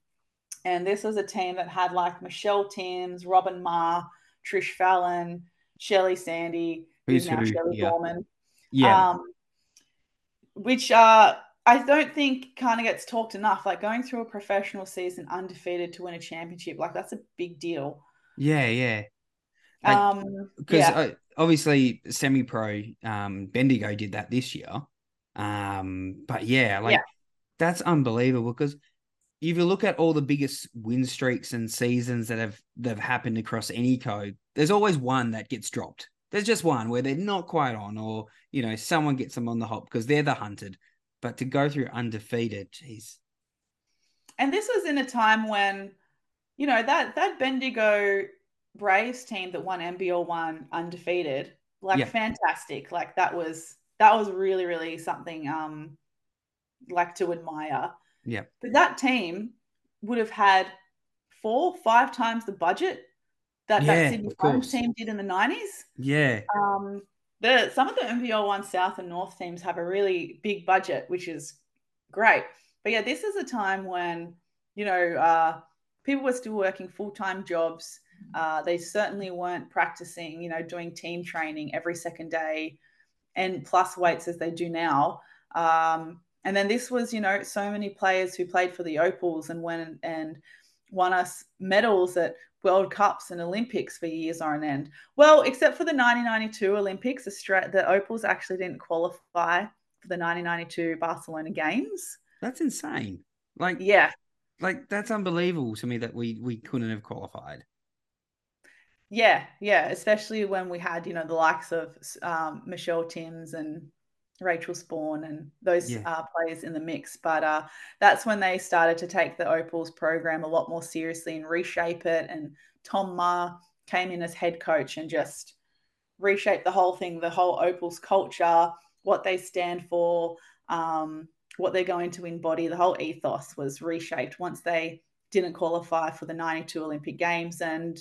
and this was a team that had like Michelle Timms, Robyn Maher, Trish Fallon, Shelley Sandie, who's now Shelley yeah. Gorman. Yeah. Um, which uh, I don't think kind of gets talked enough. Like going through a professional season undefeated to win a championship, like that's a big deal. Yeah, yeah. Like, um, because yeah. uh, obviously semi-pro um, Bendigo did that this year. Um, but yeah, like yeah. that's unbelievable because if you look at all the biggest win streaks and seasons that have that have happened across any code, there's always one that gets dropped. There's just one where they're not quite on, or you know, someone gets them on the hop because they're the hunted. But to go through undefeated, geez. And this was in a time when, you know, that that Bendigo Braves team that won NBL one undefeated, like yeah. fantastic. Like that was that was really, really something um like to admire. Yeah. But that team would have had four, five times the budget that yeah, that Sydney Flames team did in the 90s. Yeah. Um, the some of the NBL one South and North teams have a really big budget, which is great. But yeah, this is a time when you know uh, people were still working full time jobs. Uh, they certainly weren't practicing, you know, doing team training every second day and plus weights as they do now. Um, and then this was, you know, so many players who played for the Opals and went and won us medals at World Cups and Olympics for years on end. Well, except for the 1992 Olympics, the Opals actually didn't qualify for the 1992 Barcelona Games. That's insane. Like, yeah, like that's unbelievable to me that we we couldn't have qualified. Yeah, yeah, especially when we had you know the likes of um, Michelle Timms and Rachel Sporn and those yeah. uh, players in the mix. But uh, that's when they started to take the Opals program a lot more seriously and reshape it. And Tom Maher came in as head coach and just reshaped the whole thing, the whole Opals culture, what they stand for, um, what they're going to embody. The whole ethos was reshaped once they didn't qualify for the 92 Olympic Games. And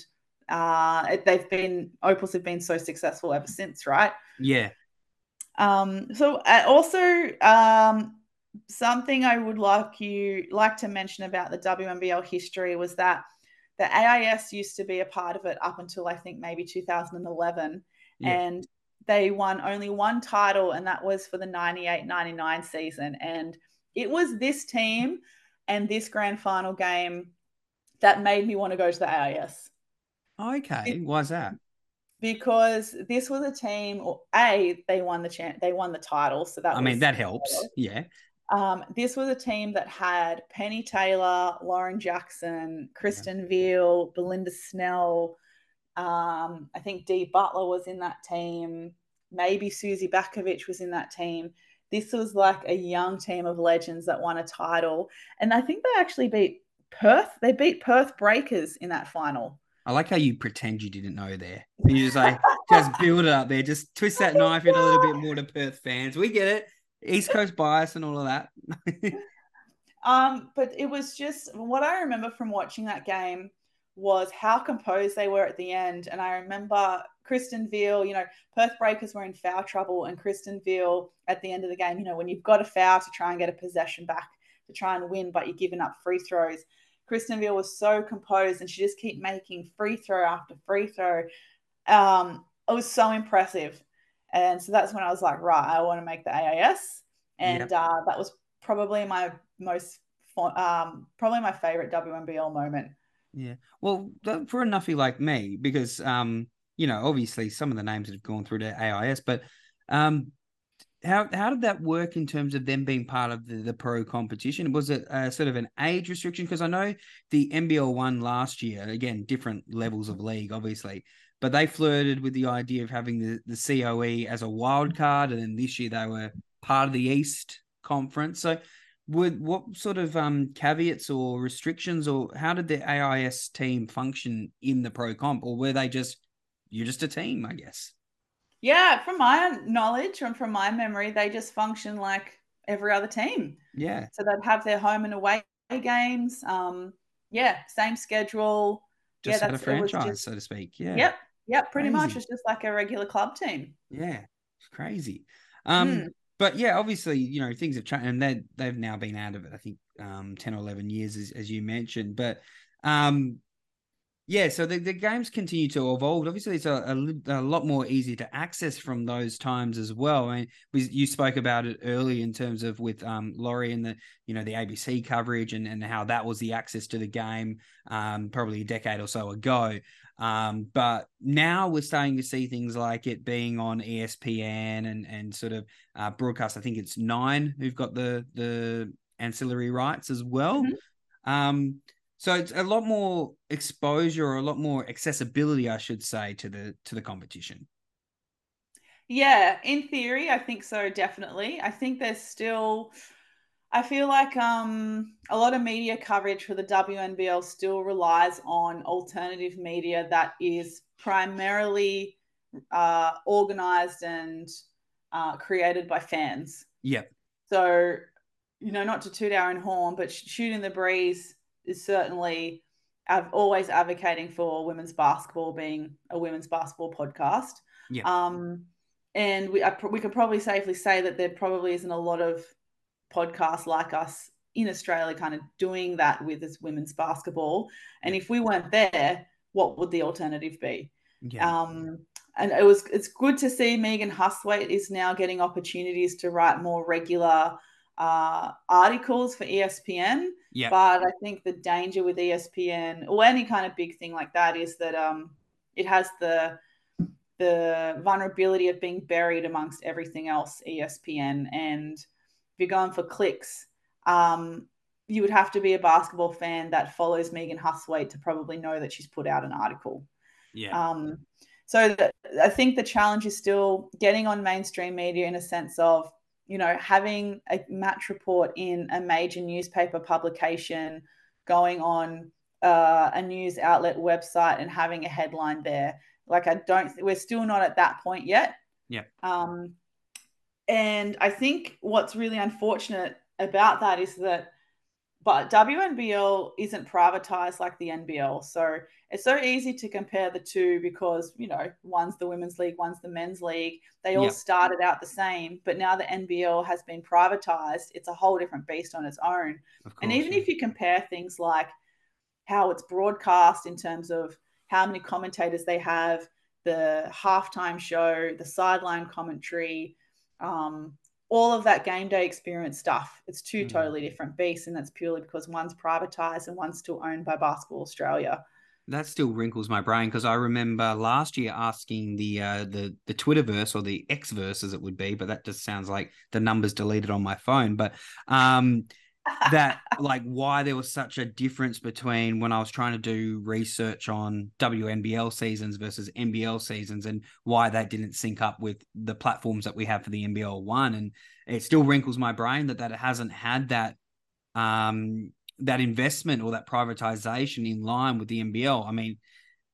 uh, they've been, Opals have been so successful ever since, right? Yeah. Um, so uh, also um, something I would like you like to mention about the WNBL history was that the AIS used to be a part of it up until I think maybe 2011, yeah. and they won only one title, and that was for the 98-99 season. And it was this team and this grand final game that made me want to go to the AIS. Okay, why's that? Because this was a team, or a they won the champ, they won the title, so that I mean that helps. Yeah. Um, this was a team that had Penny Taylor, Lauren Jackson, Kristen yeah. Veal, Belinda Snell. Um, I think Dee Butler was in that team. Maybe Susie Batkovic was in that team. This was like a young team of legends that won a title. And I think they actually beat Perth. They beat Perth Breakers in that final. I like how you pretend you didn't know there. You just like just build it up there, just twist that knife in a little bit more to Perth fans. We get it. East Coast bias and all of that. um, but it was just what I remember from watching that game was how composed they were at the end. And I remember Kristen Veal, you know, Perth Breakers were in foul trouble, and Kristen Veal at the end of the game, you know, when you've got a foul to try and get a possession back to try and win, but you're giving up free throws. Kristen Veal was so composed and she just kept making free throw after free throw. Um, it was so impressive. And so that's when I was like, right, I want to make the AIS. And yep. uh, that was probably my most, um, probably my favorite WNBL moment. Yeah. Well, for a nuffy like me, because, um, you know, obviously some of the names that have gone through to AIS, but um, how how did that work in terms of them being part of the, the pro competition? Was it sort of an age restriction? Because I know the NBL one last year, again, different levels of league, obviously, but they flirted with the idea of having the, the COE as a wild card, and then this year they were part of the East Conference. So, would what sort of um, caveats or restrictions, or how did the AIS team function in the pro comp, or were they just you're just a team, I guess? Yeah, from my knowledge and from my memory, they just function like every other team. Yeah. So they'd have their home and away games. Um, yeah, same schedule. Just yeah, had a franchise, just, so to speak. Yeah. Yep. Yep. Pretty crazy. much, it's just like a regular club team. Yeah, it's crazy. Um, mm. but yeah, obviously, you know, things have changed, and they they've now been out of it. I think um, ten or eleven years, as, as you mentioned. But um, yeah, so the, the games continue to evolve. Obviously, it's a, a, a, lot more easy to access from those times as well. I mean, we, you spoke about it early in terms of with um, Laurie and the you know the ABC coverage and, and how that was the access to the game um, probably a decade or so ago. Um, but now we're starting to see things like it being on ESPN and and sort of uh, broadcast. I think it's Nine who've got the the ancillary rights as well. Mm-hmm. Um, so it's a lot more exposure or a lot more accessibility, I should say, to the to the competition. Yeah, in theory, I think so. Definitely, I think there's still. I feel like um, a lot of media coverage for the WNBL still relies on alternative media that is primarily uh, organized and uh, created by fans. Yeah. So, you know, not to toot our own horn, but shooting the breeze is certainly av- always advocating for women's basketball being a women's basketball podcast. Yeah. Um, and we I, we could probably safely say that there probably isn't a lot of podcasts like us in Australia kind of doing that with this women's basketball. And if we weren't there, what would the alternative be? Yeah. Um, and it was it's good to see Megan Hustwaite is now getting opportunities to write more regular uh, articles for ESPN. Yeah. But I think the danger with ESPN or any kind of big thing like that is that um, it has the the vulnerability of being buried amongst everything else ESPN. And if you're going for clicks, um, you would have to be a basketball fan that follows Megan Hustwaite to probably know that she's put out an article. Yeah. Um, so the, I think the challenge is still getting on mainstream media in a sense of you know, having a match report in a major newspaper publication, going on uh, a news outlet website and having a headline there. Like, I don't, we're still not at that point yet. Yeah. Um, and I think what's really unfortunate about that is that but WNBL isn't privatized like the NBL. So it's so easy to compare the two because, you know, one's the women's league, one's the men's league. They all yep. started out the same, but now the NBL has been privatized. It's a whole different beast on its own. Course, and even yeah. if you compare things like how it's broadcast in terms of how many commentators they have, the halftime show, the sideline commentary, um, all of that game day experience stuff. It's two mm. totally different beasts, and that's purely because one's privatized and one's still owned by Basketball Australia. that still wrinkles my brain because I remember last year asking the uh, the the Twitterverse or the Xverse as it would be, but that just sounds like the numbers deleted on my phone. But um, that like why there was such a difference between when I was trying to do research on WNBL seasons versus NBL seasons and why that didn't sync up with the platforms that we have for the NBL one, and it still wrinkles my brain that that it hasn't had that um that investment or that privatization in line with the NBL. I mean,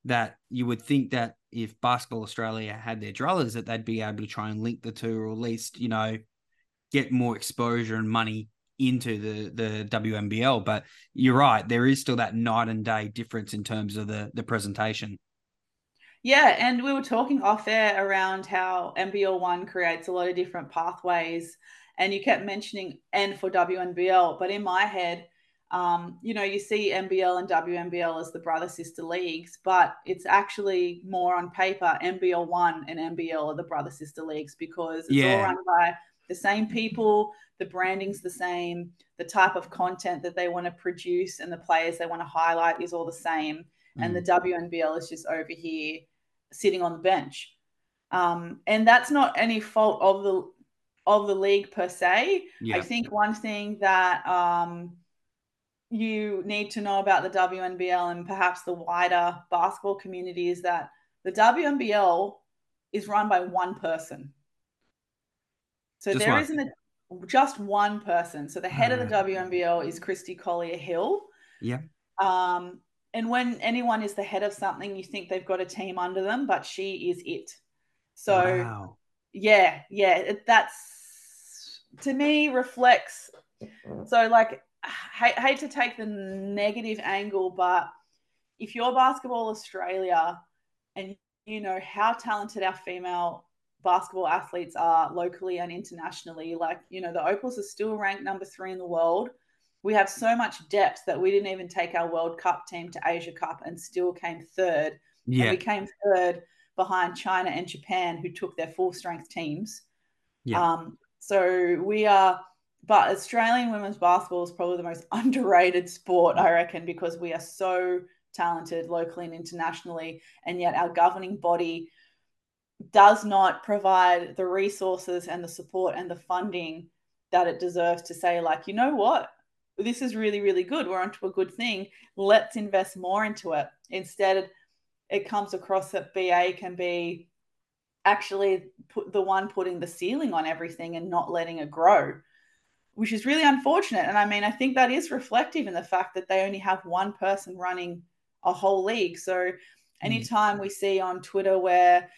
that you would think that if Basketball Australia had their drullers, that they'd be able to try and link the two, or at least you know get more exposure and money into the the WNBL. But you're right, there is still that night and day difference in terms of the the presentation. Yeah, and we were talking off air around how NBL one creates a lot of different pathways, and you kept mentioning N for WNBL, but in my head um, you know, you see NBL and WNBL as the brother sister leagues, but it's actually more on paper. NBL one and NBL are the brother sister leagues because it's yeah. all run by the same people. The branding's the same. The type of content that they want to produce and the players they want to highlight is all the same. Mm. And the mm. WNBL is just over here sitting on the bench. Um, and that's not any fault of the of the league per se. Yeah. I think one thing that um, you need to know about the WNBL and perhaps the wider basketball community is that the WNBL is run by one person. So just there not a, just one person. So the head uh, of the WNBL is Christy Collier Hill. Yeah. Um, and when anyone is the head of something, you think they've got a team under them, but she is it. So wow. yeah, yeah, that's to me reflects. So like hate, hate to take the negative angle, but if you're Basketball Australia and you know how talented our female basketball athletes are locally and internationally, like, you know, the Opals are still ranked number three in the world. We have so much depth that we didn't even take our World Cup team to Asia Cup and still came third. Yeah. And we came third behind China and Japan, who took their full strength teams. Yeah. Um, so we are but Australian women's basketball is probably the most underrated sport, I reckon, because we are so talented locally and internationally, and yet our governing body does not provide the resources and the support and the funding that it deserves to say, like, you know what? This is really, really good. We're onto a good thing. Let's invest more into it. Instead, it comes across that BA can be actually put the one putting the ceiling on everything and not letting it grow which is really unfortunate. And I mean, I think that is reflective in the fact that they only have one person running a whole league. So mm. anytime we see on Twitter where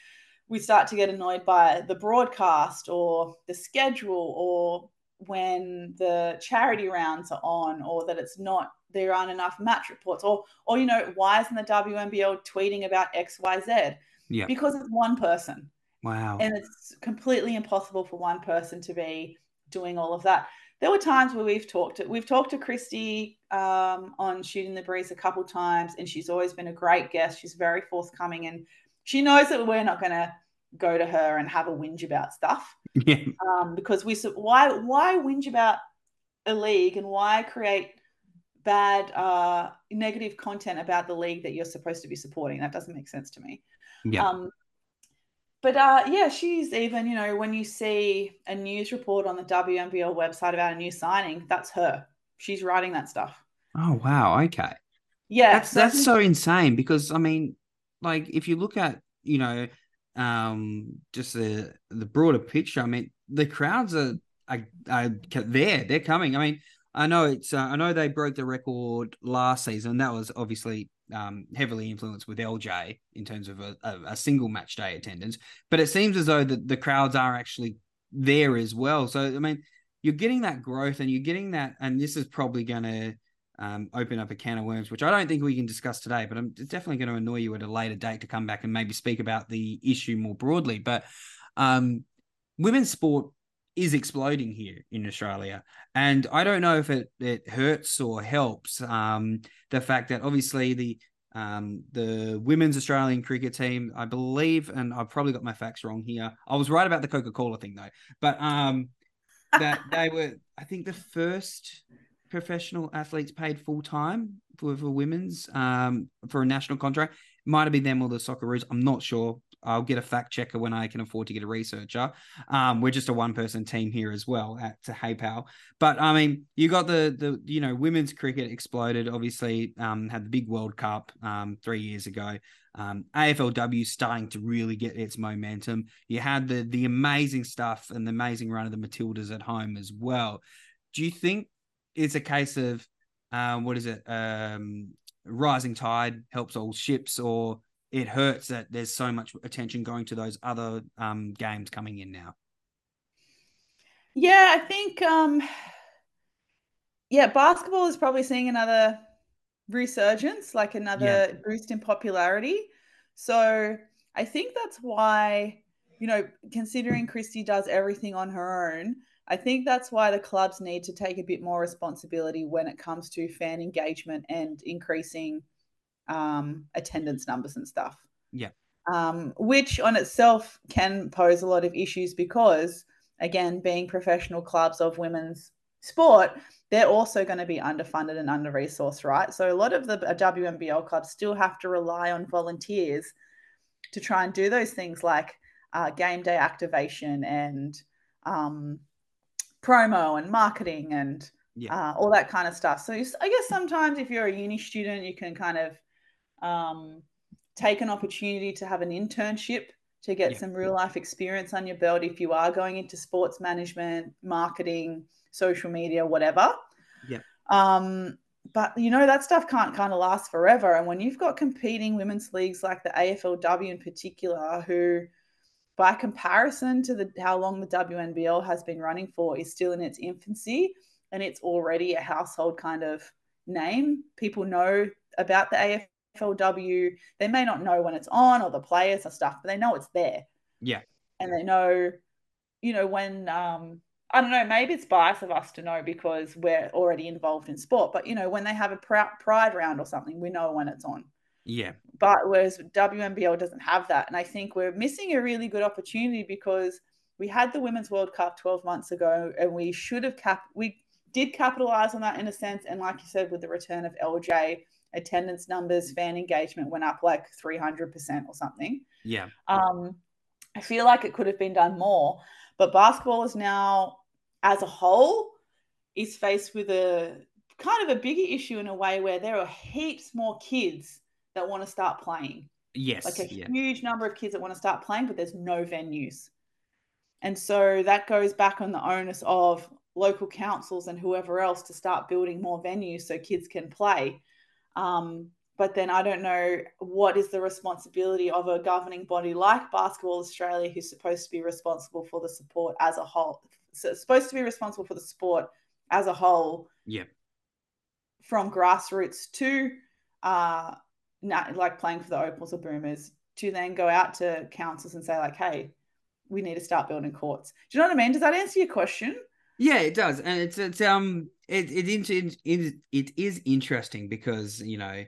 we start to get annoyed by the broadcast or the schedule or when the charity rounds are on or that it's not there aren't enough match reports or or you know why isn't the WNBL tweeting about XYZ? Yeah. Because it's one person. Wow. And it's completely impossible for one person to be doing all of that there were times where we've talked to, we've talked to Christy um, on shooting the breeze a couple times, and she's always been a great guest. She's very forthcoming, and she knows that we're not going to go to her and have a whinge about stuff. Yeah. Um, because we why why whinge about a league and why create bad uh, negative content about the league that you're supposed to be supporting? That doesn't make sense to me. Yeah. Um, but uh, yeah, she's even, you know, when you see a news report on the WNBL website about a new signing, that's her. She's writing that stuff. Oh wow, okay. Yeah, that's so that's so insane because I mean, like if you look at you know, um, just the the broader picture. I mean, the crowds are there. They're coming. I mean, I know it's. Uh, I know they broke the record last season. That was obviously um, heavily influenced with LJ in terms of a, a, a, single match day attendance. But it seems as though the, the crowds are actually there as well. So I mean, you're getting that growth, and you're getting that, and this is probably going to um, open up a can of worms, which I don't think we can discuss today. But I'm definitely going to annoy you at a later date to come back and maybe speak about the issue more broadly. But um, women's sport is exploding here in Australia. And I don't know if it, it hurts or helps um, the fact that obviously the um, the women's Australian cricket team, I believe, and I've probably got my facts wrong here. I was right about the Coca Cola thing though, but um, that they were, I think, the first professional athletes paid full time for, for women's um, for a national contract. Might have been them or the Socceroos. I'm not sure. I'll get a fact checker when I can afford to get a researcher. Um, we're just a one person team here as well at to Hey Pal. But I mean, you got the the you know women's cricket exploded. Obviously, um, had the big World Cup um, three years ago. Um, AFLW starting to really get its momentum. You had the the amazing stuff and the amazing run of the Matildas at home as well. Do you think it's a case of uh, what is it? Um, rising tide helps all ships, or it hurts that there's so much attention going to those other um, games coming in now. Yeah, I think um, yeah, basketball is probably seeing another resurgence, like another yeah. boost in popularity. So I think that's why, you know, considering Christy does everything on her own, I think that's why the clubs need to take a bit more responsibility when it comes to fan engagement and increasing um, attendance numbers and stuff. Yeah. Um, which on itself can pose a lot of issues because, again, being professional clubs of women's sport, they're also going to be underfunded and under resourced, right? So a lot of the WNBL clubs still have to rely on volunteers to try and do those things like uh, game day activation and um, promo and marketing and yeah. uh, all that kind of stuff. So I guess sometimes if you're a uni student, you can kind of um, take an opportunity to have an internship to get yeah. some real life experience on your belt if you are going into sports management, marketing, social media, whatever. Yeah. Um, but you know that stuff can't kind of last forever. And when you've got competing women's leagues like the AFLW in particular, who by comparison to the how long the WNBL has been running for, is still in its infancy, and it's already a household kind of name. People know about the AFLW. They may not know when it's on or the players and stuff, but they know it's there. Yeah, and they know, you know, when um, I don't know, maybe it's bias of us to know because we're already involved in sport. But you know, when they have a pride round or something, we know when it's on. Yeah. But whereas WNBL doesn't have that. And I think we're missing a really good opportunity because we had the Women's World Cup 12 months ago and we should have cap we did capitalize on that in a sense. And like you said, with the return of LJ, attendance numbers, fan engagement went up like 300% or something. Yeah. Um, I feel like it could have been done more. But basketball is now, as a whole, is faced with a kind of a bigger issue in a way where there are heaps more kids that want to start playing. Yes. Like a yeah. huge number of kids that want to start playing, but there's no venues. And so that goes back on the onus of local councils and whoever else to start building more venues so kids can play. Um, but then I don't know what is the responsibility of a governing body like Basketball Australia, who's supposed to be responsible for the support as a whole, so supposed to be responsible for the sport as a whole. Yeah. From grassroots to uh, not like playing for the Opals or Boomers to then go out to councils and say like, hey, we need to start building courts. Do you know what I mean? Does that answer your question? Yeah, it does, and it's it's um it it it, it, is interesting because you know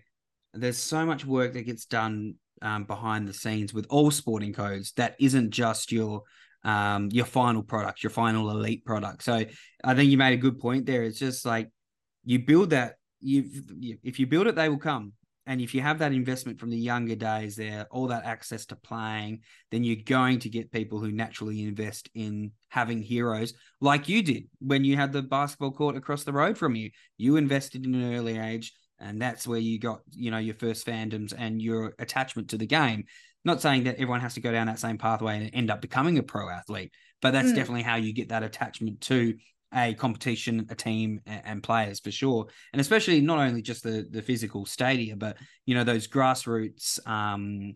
there's so much work that gets done um, behind the scenes with all sporting codes that isn't just your um your final product, your final elite product. So I think you made a good point there. It's just like you build that you if you build it, they will come. And if you have that investment from the younger days there, all that access to playing, then you're going to get people who naturally invest in having heroes like you did when you had the basketball court across the road from you. You invested in an early age, and that's where you got, you know, your first fandoms and your attachment to the game. Not saying that everyone has to go down that same pathway and end up becoming a pro athlete, but that's mm. definitely how you get that attachment to a competition, a team, and players for sure, and especially not only just the the physical stadia, but you know those grassroots, um,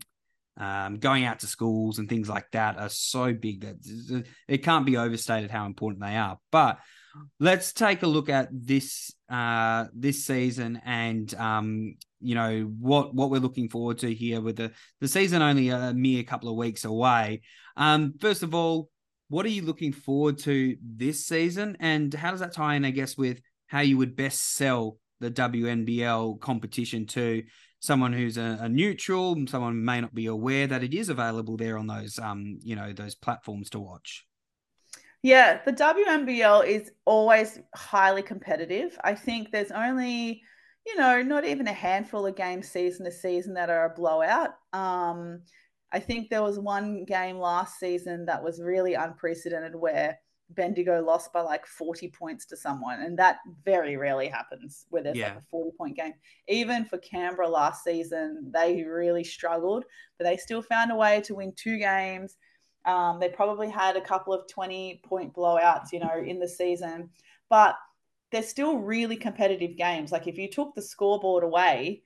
um, going out to schools and things like that are so big that it can't be overstated how important they are. But let's take a look at this uh, this season and um, you know what what we're looking forward to here with the the season only a mere couple of weeks away. Um, first of all, what are you looking forward to this season, and how does that tie in, I guess, with how you would best sell the WNBL competition to someone who's a, a neutral, someone may not be aware that it is available there on those, um, you know, those platforms to watch? Yeah, the WNBL is always highly competitive. I think there's only, you know, not even a handful of games season to season that are a blowout. Um, I think there was one game last season that was really unprecedented where Bendigo lost by like 40 points to someone. And that very rarely happens where there's yeah. like a 40 point game. Even for Canberra last season, they really struggled, but they still found a way to win two games. Um, they probably had a couple of 20 point blowouts, you know, in the season, but they're still really competitive games. Like if you took the scoreboard away,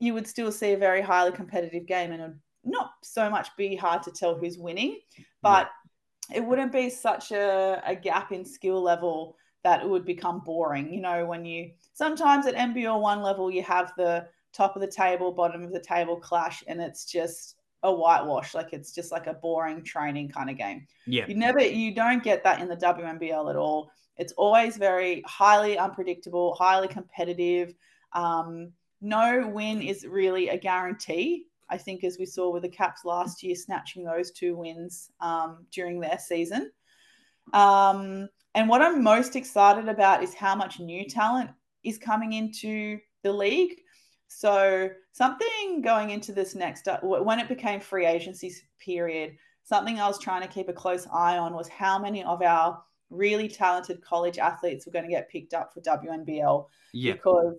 you would still see a very highly competitive game and not so much be hard to tell who's winning, but yeah. it wouldn't be such a, a gap in skill level that it would become boring. You know, when you sometimes at NBL one level, you have the top of the table, bottom of the table clash, and it's just a whitewash. Like it's just like a boring training kind of game. Yeah. You never, you don't get that in the WNBL at all. It's always very highly unpredictable, highly competitive. Um, no win is really a guarantee. I think, as we saw with the Caps last year, snatching those two wins um, during their season. Um, and what I'm most excited about is how much new talent is coming into the league. So something going into this next uh, when it became free agency period, something I was trying to keep a close eye on was how many of our really talented college athletes were going to get picked up for WNBL. Yeah. Because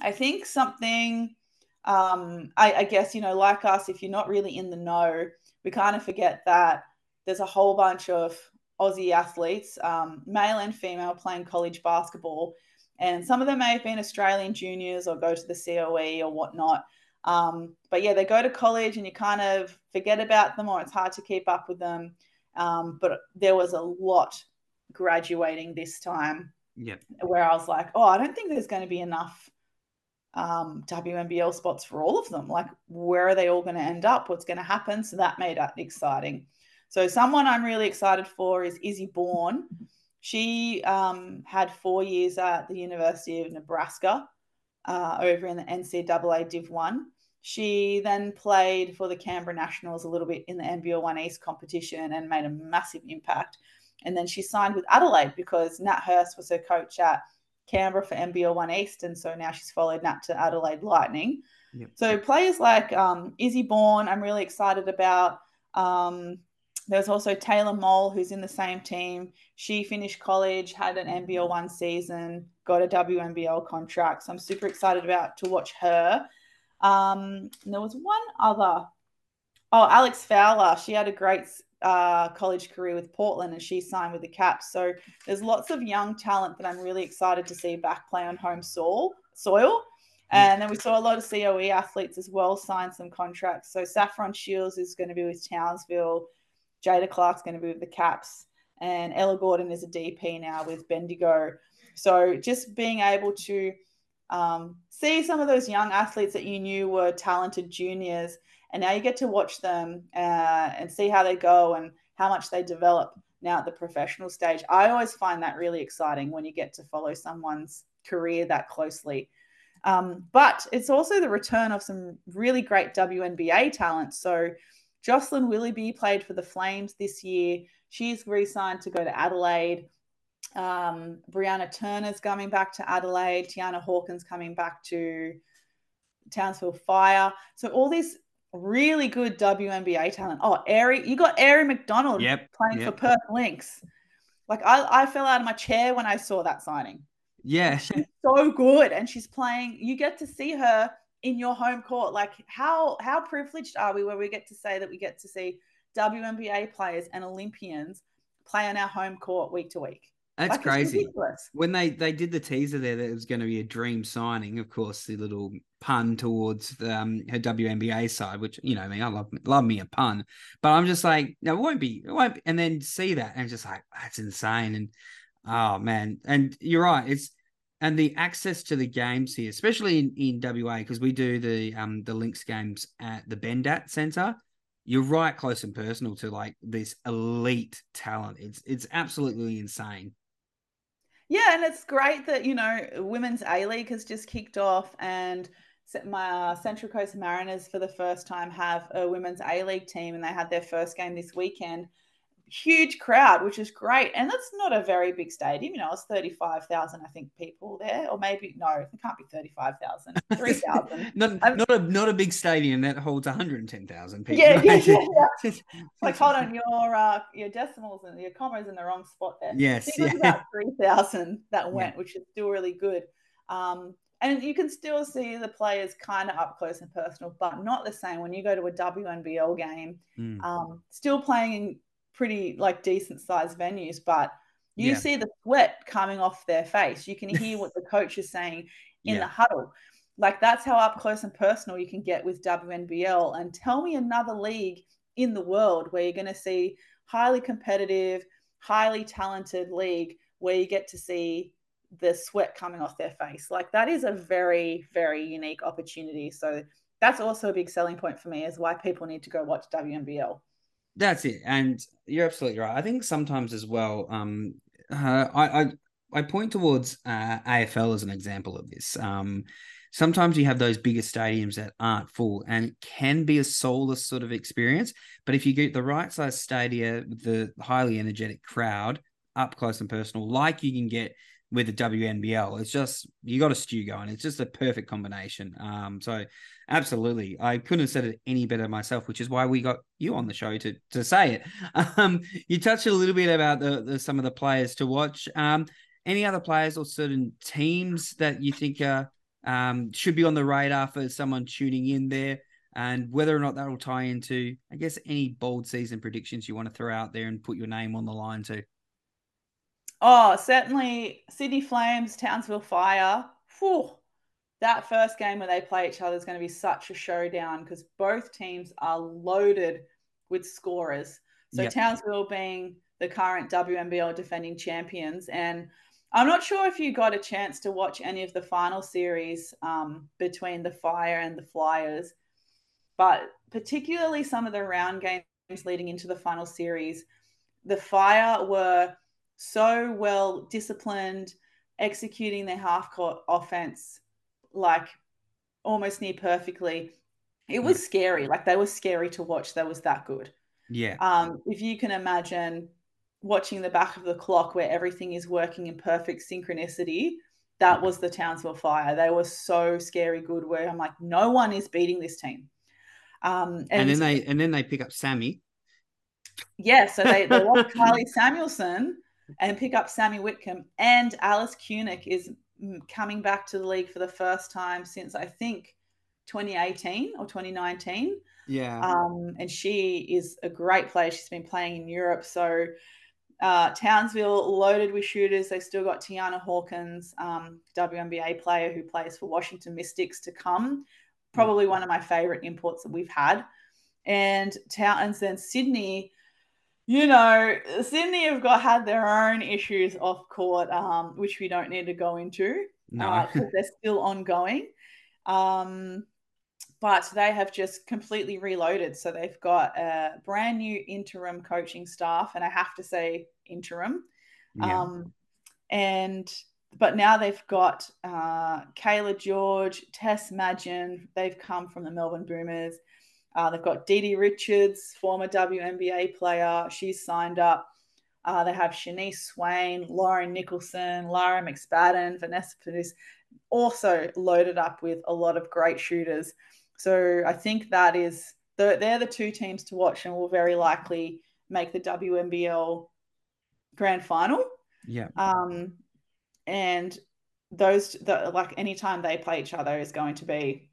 I think something, um, I, I guess, you know, like us, if you're not really in the know, we kind of forget that there's a whole bunch of Aussie athletes, um, male and female, playing college basketball and some of them may have been Australian juniors or go to the COE or whatnot. Um, but yeah, they go to college and you kind of forget about them or it's hard to keep up with them. Um, but there was a lot graduating this time. Yeah. Where I was like, oh, I don't think there's going to be enough um, WNBL spots for all of them. Like, where are they all going to end up? What's going to happen? So that made it exciting. So, someone I'm really excited for is Izzy Bourne. She um, had four years at the University of Nebraska uh, over in the NCAA Div 1. She then played for the Canberra Nationals a little bit in the NBL 1 East competition and made a massive impact. And then she signed with Adelaide because Nat Hurst was her coach at Canberra for NBL 1 East. And so now she's followed Nat to Adelaide Lightning. Yep. So players like um, Izzy Bourne, I'm really excited about. Um, there's also Taylor Mole, who's in the same team. She finished college, had an NBL one season, got a WNBL contract. So I'm super excited about to watch her. Um, there was one other. Oh, Alex Fowler. She had a great uh, college career with Portland and she signed with the Caps. So there's lots of young talent that I'm really excited to see back play on home soil. soil. And then we saw a lot of COE athletes as well sign some contracts. So Saffron Shields is going to be with Townsville. Jada Clark's going to be with the Caps, and Ella Gordon is a DP now with Bendigo. So just being able to um, see some of those young athletes that you knew were talented juniors, and now you get to watch them uh, and see how they go and how much they develop now at the professional stage. I always find that really exciting when you get to follow someone's career that closely. Um, but it's also the return of some really great WNBA talent. So Jocelyn Willoughby played for the Flames this year. She's re signed to go to Adelaide. Um, Brianna Turner's coming back to Adelaide. Tiana Hawkins coming back to Townsville Fire. So all these really good WNBA talent. Oh, Aari, you got Aari McDonald yep, playing yep. for Perth Lynx. Like I, I fell out of my chair when I saw that signing. Yeah. She's so good. And she's playing, you get to see her in your home court. Like how how privileged are we where we get to say that we get to see WNBA players and Olympians play on our home court week to week. That's like, crazy. When they they did the teaser there that it was going to be a dream signing, of course, the little pun towards um, her WNBA side, which you know, I mean, I love love me a pun, but I'm just like, no, it won't be, it won't. Be. And then see that and just like that's insane. And oh man, and you're right, it's and the access to the games here, especially in, in WA, because we do the um the Lynx games at the Bendat Centre, you're right close and personal to like this elite talent. It's it's absolutely insane. Yeah, and it's great that you know women's A League has just kicked off, and my uh, Central Coast Mariners for the first time have a women's A League team, and they had their first game this weekend. Huge crowd, which is great. And that's not a very big stadium. You know, it's 35,000, I think, people there. Or maybe, no, it can't be 35,000, 3,000. not, not, a, not a big stadium that holds 110,000 people. Yeah, yeah, yeah. yeah. like, hold on, your uh, your decimals and your commas in the wrong spot there. Yes. I think yeah. about 3,000 that went, yeah. which is still really good. Um, and you can still see the players kind of up close and personal, but not the same when you go to a WNBL game. Mm. Um, still playing pretty like decent sized venues, but you yeah. see the sweat coming off their face. You can hear what the coach is saying in yeah. the huddle. Like that's how up close and personal you can get with WNBL. And tell me another league in the world where you're going to see highly competitive, highly talented league where you get to see the sweat coming off their face. Like that is a very, very unique opportunity. So that's also a big selling point for me is why people need to go watch WNBL. That's it, and you're absolutely right. I think sometimes as well, um, uh, I, I I point towards uh, AFL as an example of this. Um, sometimes you have those bigger stadiums that aren't full and can be a soulless sort of experience. But if you get the right size stadia, the highly energetic crowd up close and personal, like you can get with the WNBL. It's just you got a stew going. It's just a perfect combination. Um, so absolutely, I couldn't have said it any better myself, which is why we got you on the show to to say it. Um, you touched a little bit about the, the some of the players to watch. Um, any other players or certain teams that you think uh, um, should be on the radar for someone tuning in there? And whether or not that will tie into, I guess, any bold season predictions you want to throw out there and put your name on the line to. Oh, certainly Sydney Flames, Townsville Fire. Whew, that first game where they play each other is going to be such a showdown because both teams are loaded with scorers. So yep. Townsville being the current WNBL defending champions. And I'm not sure if you got a chance to watch any of the final series um, between the Fire and the Flyers, but particularly some of the round games leading into the final series, the Fire were so well disciplined, executing their half court offense like almost near perfectly. It was mm. scary. Like they were scary to watch. That was that good. Yeah. Um, if you can imagine watching the back of the clock where everything is working in perfect synchronicity, that was the Townsville Fire. They were so scary good. Where I'm like, no one is beating this team. Um, and, and then they and then they pick up Sammy. Yeah, so they, they lost Karlie Samuelson, and pick up Sammy Whitcomb. And Alice Kunek is coming back to the league for the first time since I think 2018 or 2019. Yeah. Um, and she is a great player. She's been playing in Europe. So uh, Townsville loaded with shooters. They've still got Tiana Hawkins, um, WNBA player who plays for Washington Mystics to come. Probably one of my favorite imports that we've had. And Towns then Sydney you know, Sydney have got had their own issues off court, um, which we don't need to go into no. uh, they're still ongoing. Um, but they have just completely reloaded. So they've got a brand new interim coaching staff, and I have to say interim. Yeah. Um, and but now they've got uh, Cayla George, Tess Madgen. They've come from the Melbourne Boomers. Uh, they've got DiDi Richards, former WNBA player. She's signed up. Uh, they have Shaneice Swain, Lauren Nicholson, Lara McSpadden, Vanessa Padus, also loaded up with a lot of great shooters. So I think that is the, they're the two teams to watch and will very likely make the WNBL grand final. Yeah. Um, and those the, like anytime they play each other is going to be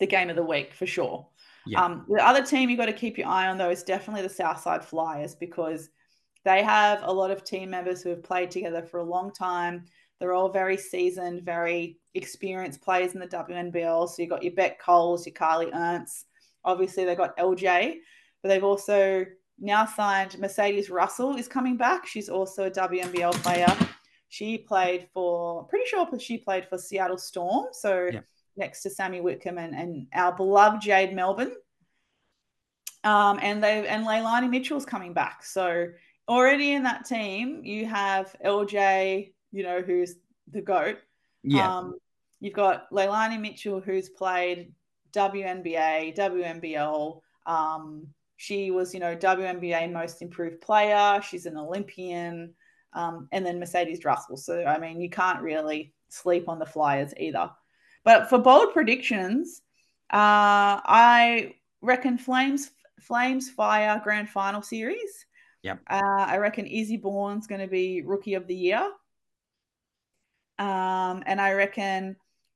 the game of the week for sure. Yeah. Um, the other team you've got to keep your eye on though is definitely the Southside Flyers because they have a lot of team members who have played together for a long time. They're all very seasoned, very experienced players in the WNBL. So you've got your Beck Coles, your Carly Ernst. Obviously, they've got LJ, but they've also now signed Mercedes Russell is coming back. She's also a WNBL player. She played for, pretty sure she played for Seattle Storm. So yeah next to Sammy Whitcomb and, and our beloved Jade Melbourne. Um, and they and Leilani Mitchell's coming back. So already in that team, you have LJ, you know, who's the GOAT. Yeah. Um, you've got Leilani Mitchell, who's played WNBA, WNBL, um, she was, you know, WNBA most improved player. She's an Olympian. Um, and then Mercedes Russell. So, I mean, you can't really sleep on the Flyers either. But for bold predictions, uh, I reckon Flames Flames Fire Grand Final Series. Yep. Uh, I reckon Izzy Bourne's going to be Rookie of the Year. Um, and I reckon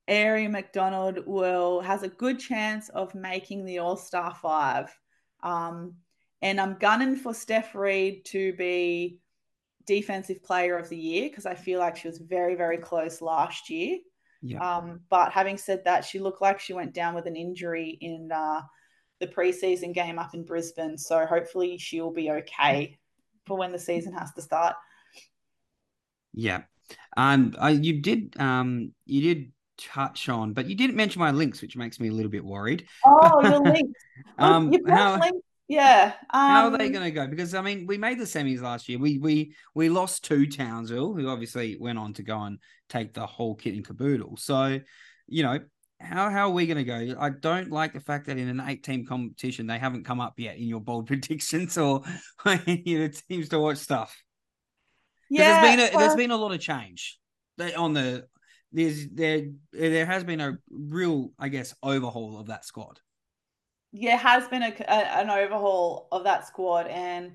Aari McDonald will has a good chance of making the All Star Five. Um, and I'm gunning for Steph Reid to be Defensive Player of the Year because I feel like she was very, very close last year. Yeah. Um, but having said that, she looked like she went down with an injury in uh, the preseason game up in Brisbane. So hopefully she'll be okay for when the season has to start. Yeah. Um, I, you did um, you did touch on, but you didn't mention my Lynx, which makes me a little bit worried. Oh, your Lynx. um, You've how, Lynx. Yeah. Um, how are they going to go? Because I mean, we made the semis last year. We we we lost to Townsville, who obviously went on to go and take the whole kit and caboodle. So, you know, how how are we going to go? I don't like the fact that in an eight team competition they haven't come up yet in your bold predictions or you know teams to watch stuff. Yeah. there's been a, well, there's been a lot of change on the there's there there has been a real I guess overhaul of that squad. Yeah, has been a, a, an overhaul of that squad. And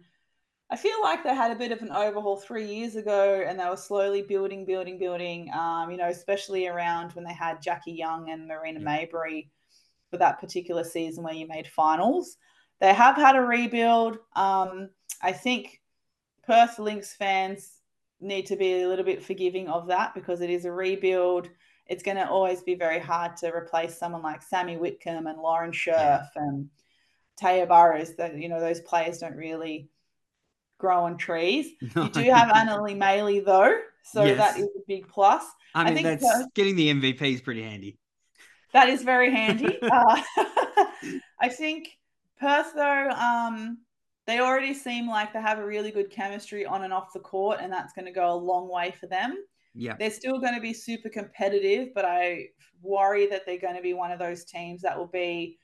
I feel like they had a bit of an overhaul three years ago and they were slowly building, building, building, um, you know, especially around when they had Jackie Young and Marina Yeah. Mabrey for that particular season where you made finals. They have had a rebuild. Um, I think Perth Lynx fans need to be a little bit forgiving of that because it is a rebuild. It's going to always be very hard to replace someone like Sammy Whitcomb and Lauren Scherf and Taya Burrows. That you know those players don't really grow on trees. You do have Anneli Maley though, so Yes. that is a big plus. I I mean, think that's getting the MVP is pretty handy. That is very handy. uh, I think Perth, though, um, they already seem like they have a really good chemistry on and off the court, and that's going to go a long way for them. Yeah, They're still going to be super competitive, but I worry that they're going to be one of those teams that will be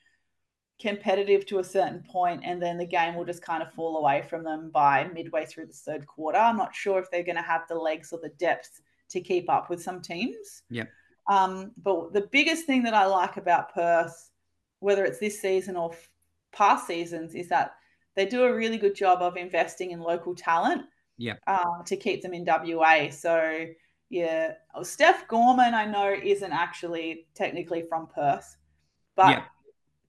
competitive to a certain point, and then the game will just kind of fall away from them by midway through the third quarter. I'm not sure if they're going to have the legs or the depth to keep up with some teams. Yeah. Um, but the biggest thing that I like about Perth, whether it's this season or f- past seasons, is that they do a really good job of investing in local talent. Yep. Uh, to keep them in WA. So yeah, oh, Steph Gorman, I know isn't actually technically from Perth, but Yeah.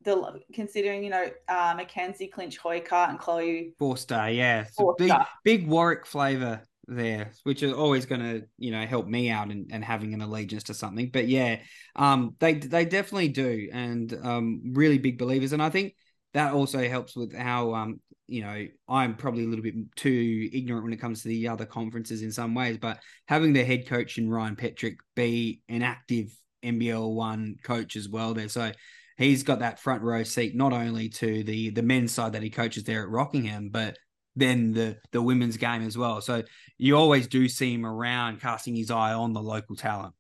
the considering you know uh, Mackenzie Clinch Hoycart and Chloe four star. Yeah, so big big Warwick flavor there, which is always going to you know help me out and, and having an allegiance to something. But yeah, um, they they definitely do, and um, really big believers. And I think that also helps with how um, you know, I'm probably a little bit too ignorant when it comes to the other conferences in some ways, but having the head coach in Ryan Petrik be an active NBL one coach as well there, so he's got that front row seat not only to the the men's side that he coaches there at Rockingham, but then the the women's game as well. So you always do see him around, casting his eye on the local talent.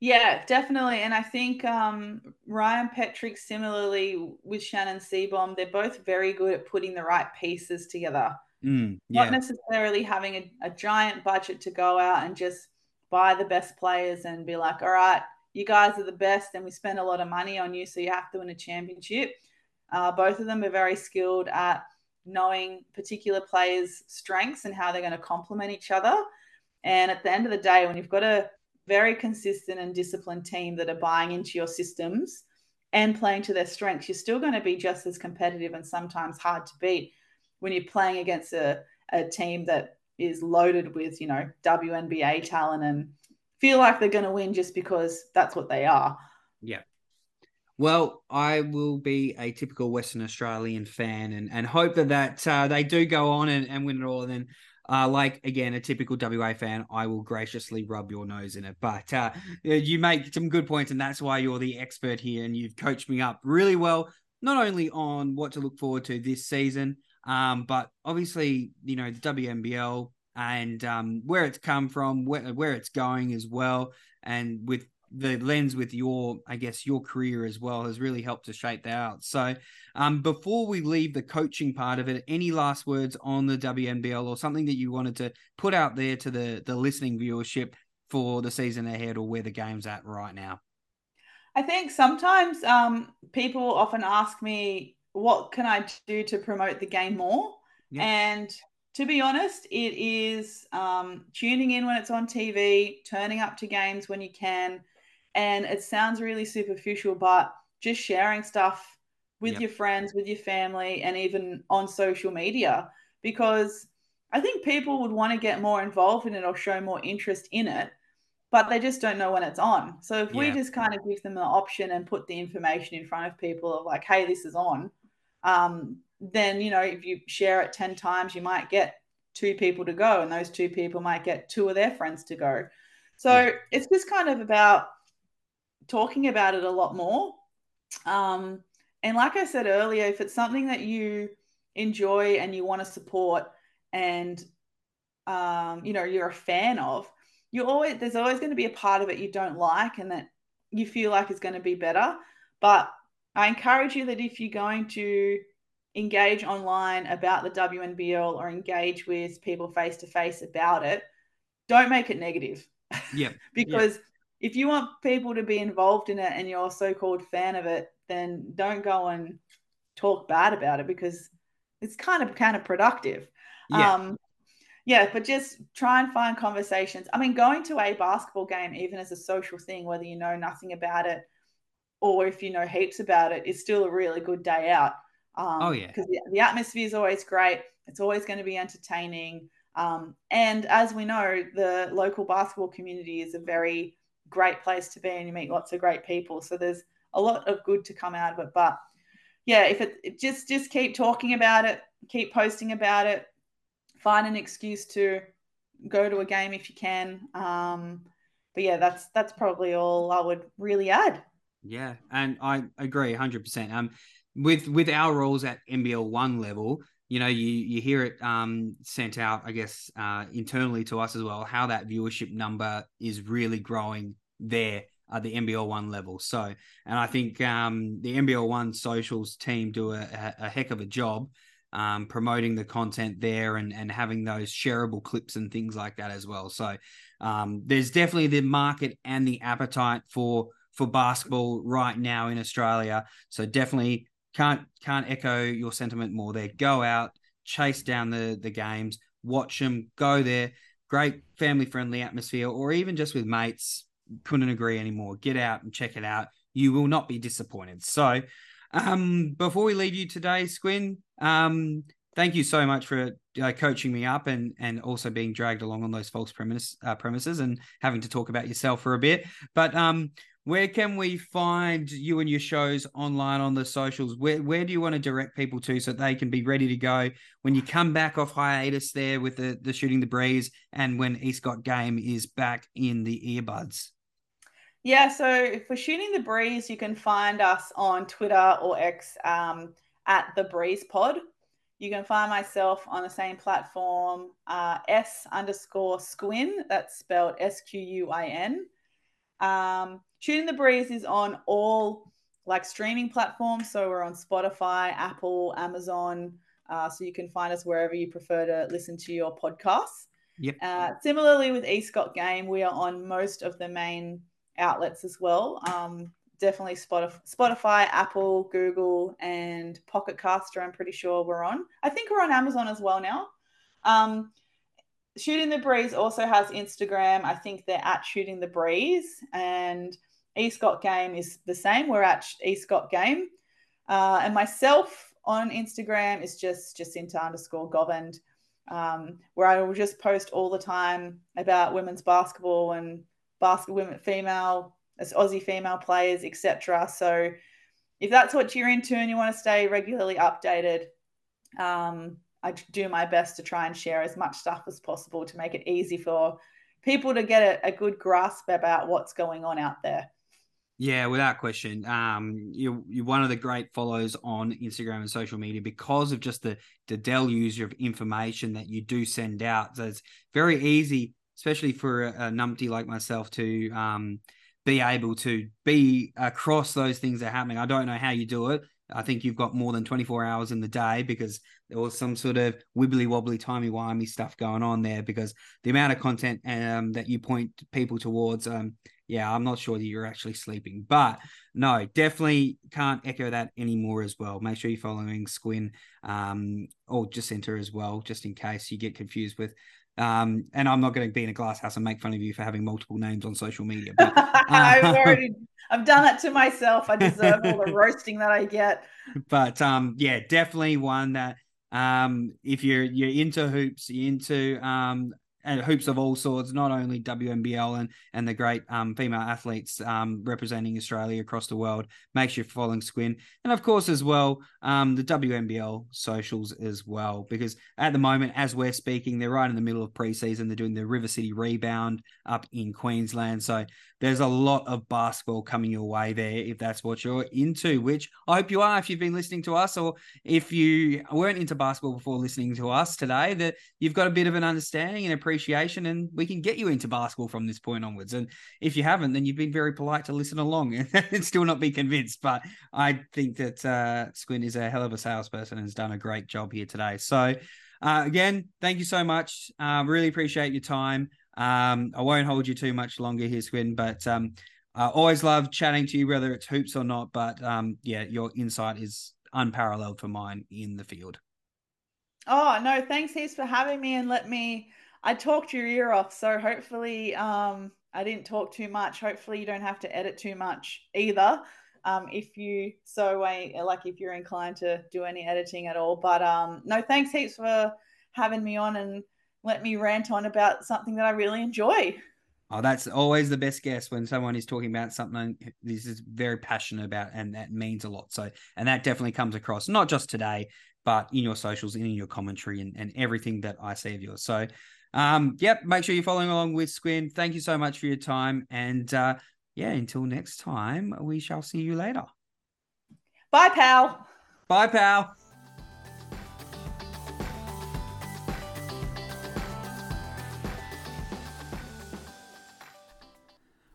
Yeah, definitely. And I think um, Ryan Petrik, similarly with Shannon Seebohm, they're both very good at putting the right pieces together. Mm, Not necessarily having a, a giant budget to go out and just buy the best players and be like, all right, you guys are the best and we spend a lot of money on you, so you have to win a championship. Uh, both of them are very skilled at knowing particular players' strengths and how they're going to complement each other. And at the end of the day, when you've got a very consistent and disciplined team that are buying into your systems and playing to their strengths, you're still going to be just as competitive and sometimes hard to beat when you're playing against a, a team that is loaded with, you know, WNBA talent and feel like they're going to win just because that's what they are. Yeah. Well, I will be a typical Western Australian fan and, and hope that, that uh, they do go on and, and win it all. And then, uh, like, again, a typical WA fan, I will graciously rub your nose in it. But uh, you make some good points, and that's why you're the expert here. And you've coached me up really well, not only on what to look forward to this season, um, but obviously, you know, the WNBL and um, where it's come from, where, where it's going as well. And with the lens with your, I guess, your career as well has really helped to shape that out. So, um, before we leave the coaching part of it, any last words on the WNBL or something that you wanted to put out there to the the listening viewership for the season ahead or where the game's at right now? I think sometimes um, people often ask me, what can I do to promote the game more? Yeah. And to be honest, it is um, tuning in when it's on TV, turning up to games when you can. And it sounds really superficial, but just sharing stuff with yep. your friends, with your family, and even on social media. Because I think people would want to get more involved in it or show more interest in it, but they just don't know when it's on. So if yeah. we just kind of give them the option and put the information in front of people of like, hey, this is on, um, then you know if you share it 10 times you might get two people to go and those two people might get two of their friends to go so yeah. it's just kind of about talking about it a lot more um, and like i said earlier if it's something that you enjoy and you want to support and um, you know you're a fan of you always there's always going to be a part of it you don't like and that you feel like is going to be better but i encourage you that if you're going to engage online about the WNBL or engage with people face to face about it, don't make it negative. Yeah. because. If you want people to be involved in it and you're a so-called fan of it, then don't go and talk bad about it because it's kind of kind of productive. Yeah. Um, yeah, but just try and find conversations. I mean, going to a basketball game, even as a social thing, whether you know nothing about it or if you know heaps about it, is still a really good day out. Um, oh yeah, because the, the atmosphere is always great. It's always going to be entertaining. Um, and as we know, the local basketball community is a very great place to be, and you meet lots of great people. So there's a lot of good to come out of it. But yeah, if it, just just keep talking about it, keep posting about it, find an excuse to go to a game if you can. Um, but yeah, that's that's probably all I would really add. Yeah, and I agree 100%. Um, with with our roles at NBL one level, you know, you you hear it um, sent out, I guess, uh, internally to us as well, how that viewership number is really growing there at the NBL one level. So, and I think um, the NBL one socials team do a, a heck of a job um, promoting the content there and and having those shareable clips and things like that as well. So, um, there's definitely the market and the appetite for for basketball right now in Australia. So definitely can't can't echo your sentiment more there. Go out, chase down the the games, watch them, go there. Great family friendly atmosphere, or even just with mates. Couldn't agree anymore. Get out and check it out. You will not be disappointed. So, um, before we leave you today, Squin, um, thank you so much for uh, coaching me up and and also being dragged along on those false premise, uh, premises and having to talk about yourself for a bit. But um, where can we find you and your shows online on the socials? Where where do you want to direct people to so they can be ready to go when you come back off hiatus there with the, the shooting the breeze and when East Got game is back in the earbuds? Yeah, so for shooting the breeze, you can find us on Twitter or X um, at the Breeze Pod. You can find myself on the same platform, uh, S underscore Squin. That's spelled S Q U I N. Um, Shooting the Breeze is on all like streaming platforms. So we're on Spotify, Apple, Amazon. Uh, so you can find us wherever you prefer to listen to your podcasts. Yep. Uh, similarly with East Got Game, we are on most of the main outlets as well. Um, definitely Spotify, Spotify, Apple, Google, and Pocket Caster. I'm pretty sure we're on. I think we're on Amazon as well now. Um, Shooting the Breeze also has Instagram. I think they're at Shooting the Breeze, and East Got Game is the same. We're at East Got Game. Uh, and myself on Instagram is just Jacinta underscore Govind, um, where I will just post all the time about women's basketball and basketball women, female, as Aussie female players, etc. So if that's what you're into and you want to stay regularly updated, um, I do my best to try and share as much stuff as possible to make it easy for people to get a, a good grasp about what's going on out there. Yeah, without question. Um, you're, you're one of the great follows on Instagram and social media because of just the, the deluge of information that you do send out. So it's very easy, especially for a, a numpty like myself, to um, be able to be across those things that are happening. I don't know how you do it. I think you've got more than 24 hours in the day because there was some sort of wibbly wobbly, timey wimey stuff going on there because the amount of content um, that you point people towards, um, yeah, I'm not sure that you're actually sleeping. But no, definitely can't echo that anymore as well. Make sure you're following Squin um, or Jacinta as well, just in case you get confused with um, and I'm not going to be in a glass house and make fun of you for having multiple names on social media. But, uh, I've already, I've done that to myself. I deserve all the roasting that I get. But um, yeah, definitely one that um, if you're you're into hoops, you're into um, and hoops of all sorts, not only WNBL and and the great um, female athletes um, representing Australia across the world. Make sure you're following Squin, and of course as well um, the WNBL socials as well, because at the moment, as we're speaking, they're right in the middle of preseason. They're doing the River City Rebound up in Queensland, so there's a lot of basketball coming your way there if that's what you're into, which I hope you are if you've been listening to us, or if you weren't into basketball before listening to us today, that you've got a bit of an understanding and appreciation, and we can get you into basketball from this point onwards. And if you haven't, then you've been very polite to listen along and still not be convinced. But I think that uh, Squin is a hell of a salesperson and has done a great job here today. So, uh, again, thank you so much. Uh, really appreciate your time. Um, I won't hold you too much longer here, Squin, but um, I always love chatting to you, whether it's hoops or not. But um, yeah, your insight is unparalleled for mine in the field. Oh no, thanks heaps for having me and let me. I talked your ear off, so hopefully um, I didn't talk too much. Hopefully you don't have to edit too much either. Um, if you so like if you're inclined to do any editing at all. But um, no, thanks heaps for having me on and let me rant on about something that I really enjoy. Oh, that's always the best guess when someone is talking about something this is very passionate about and that means a lot. So, and that definitely comes across not just today, but in your socials, in your commentary, and, and everything that I see of yours. So, um, yep, make sure you're following along with Squin. Thank you so much for your time. And uh, yeah, until next time, we shall see you later. Bye, pal. Bye, pal.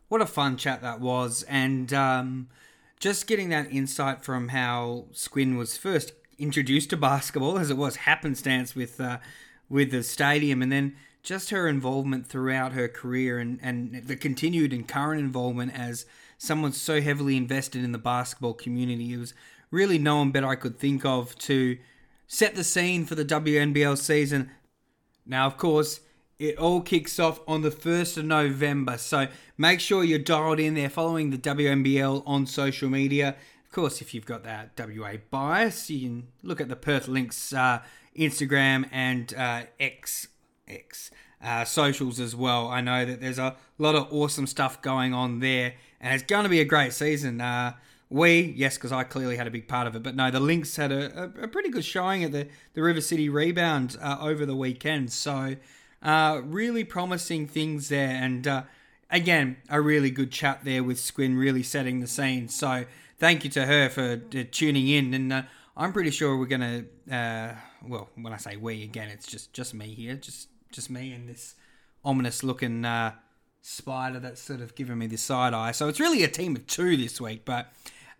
What a fun chat that was, and um, just getting that insight from how Squin was first introduced to basketball, as it was happenstance with uh, with the stadium, and then just her involvement throughout her career, and and the continued and current involvement as someone so heavily invested in the basketball community. It was really no one better I could think of to set the scene for the WNBL season. Now, of course, it all kicks off on the 1st of November. So make sure you're dialed in there following the WNBL on social media. Of course, if you've got that WA bias, you can look at the Perth Lynx uh, Instagram and uh, X, X uh, socials as well. I know that there's a lot of awesome stuff going on there, and it's going to be a great season. Uh, we, yes, because I clearly had a big part of it, but no, the Lynx had a, a, a pretty good showing at the, the River City Rebound uh, over the weekend. So, uh, really promising things there, and uh, again, a really good chat there with Squin, really setting the scene. So thank you to her for tuning in, and I'm pretty sure we're gonna. Uh, well, when I say we again, it's just just me here, just just me and this ominous looking uh, spider that's sort of giving me the side eye. So it's really a team of two this week, but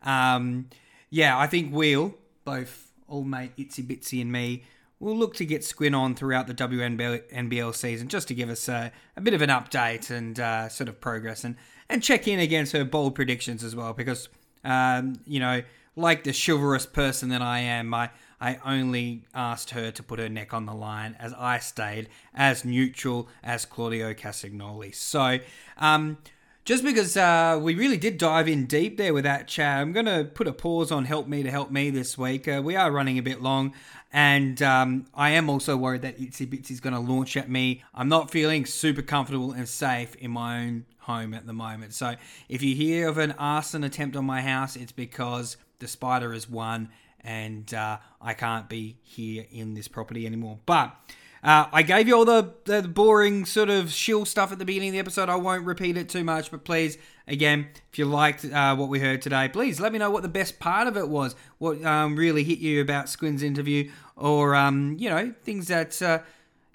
um, yeah, I think we'll both old mate Itsy Bitsy and me we'll look to get Squin on throughout the WNBL season just to give us a, a bit of an update and uh, sort of progress and, and check in against her bold predictions as well because, um, you know, like the chivalrous person that I am, I, I only asked her to put her neck on the line as I stayed as neutral as Claudio Castagnoli. So, um, just because uh, we really did dive in deep there with that chat, I'm going to put a pause on Help Me to Help Me this week. Uh, we are running a bit long. And um, I am also worried that Itsy Bitsy's going to launch at me. I'm not feeling super comfortable and safe in my own home at the moment. So if you hear of an arson attempt on my house, it's because the spider has won and uh, I can't be here in this property anymore. But uh, I gave you all the, the boring sort of shill stuff at the beginning of the episode. I won't repeat it too much, but please Again, if you liked uh, what we heard today, please let me know what the best part of it was. What um, really hit you about Squin's interview, or um, you know things that uh,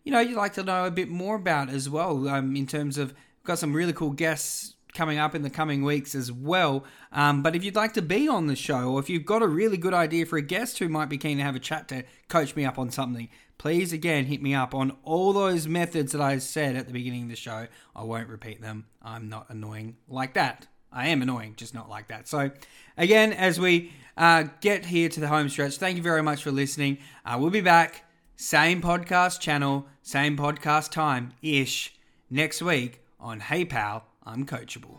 you know you'd like to know a bit more about as well. Um, in terms of got some really cool guests coming up in the coming weeks as well. Um, but if you'd like to be on the show, or if you've got a really good idea for a guest who might be keen to have a chat to coach me up on something, please again hit me up on all those methods that I said at the beginning of the show. I won't repeat them. I'm not annoying like that. I am annoying, just not like that. So, again, as we uh, get here to the home stretch, thank you very much for listening. Uh, we'll be back, same podcast channel, same podcast time ish, next week on Hey Pal, I'm coachable.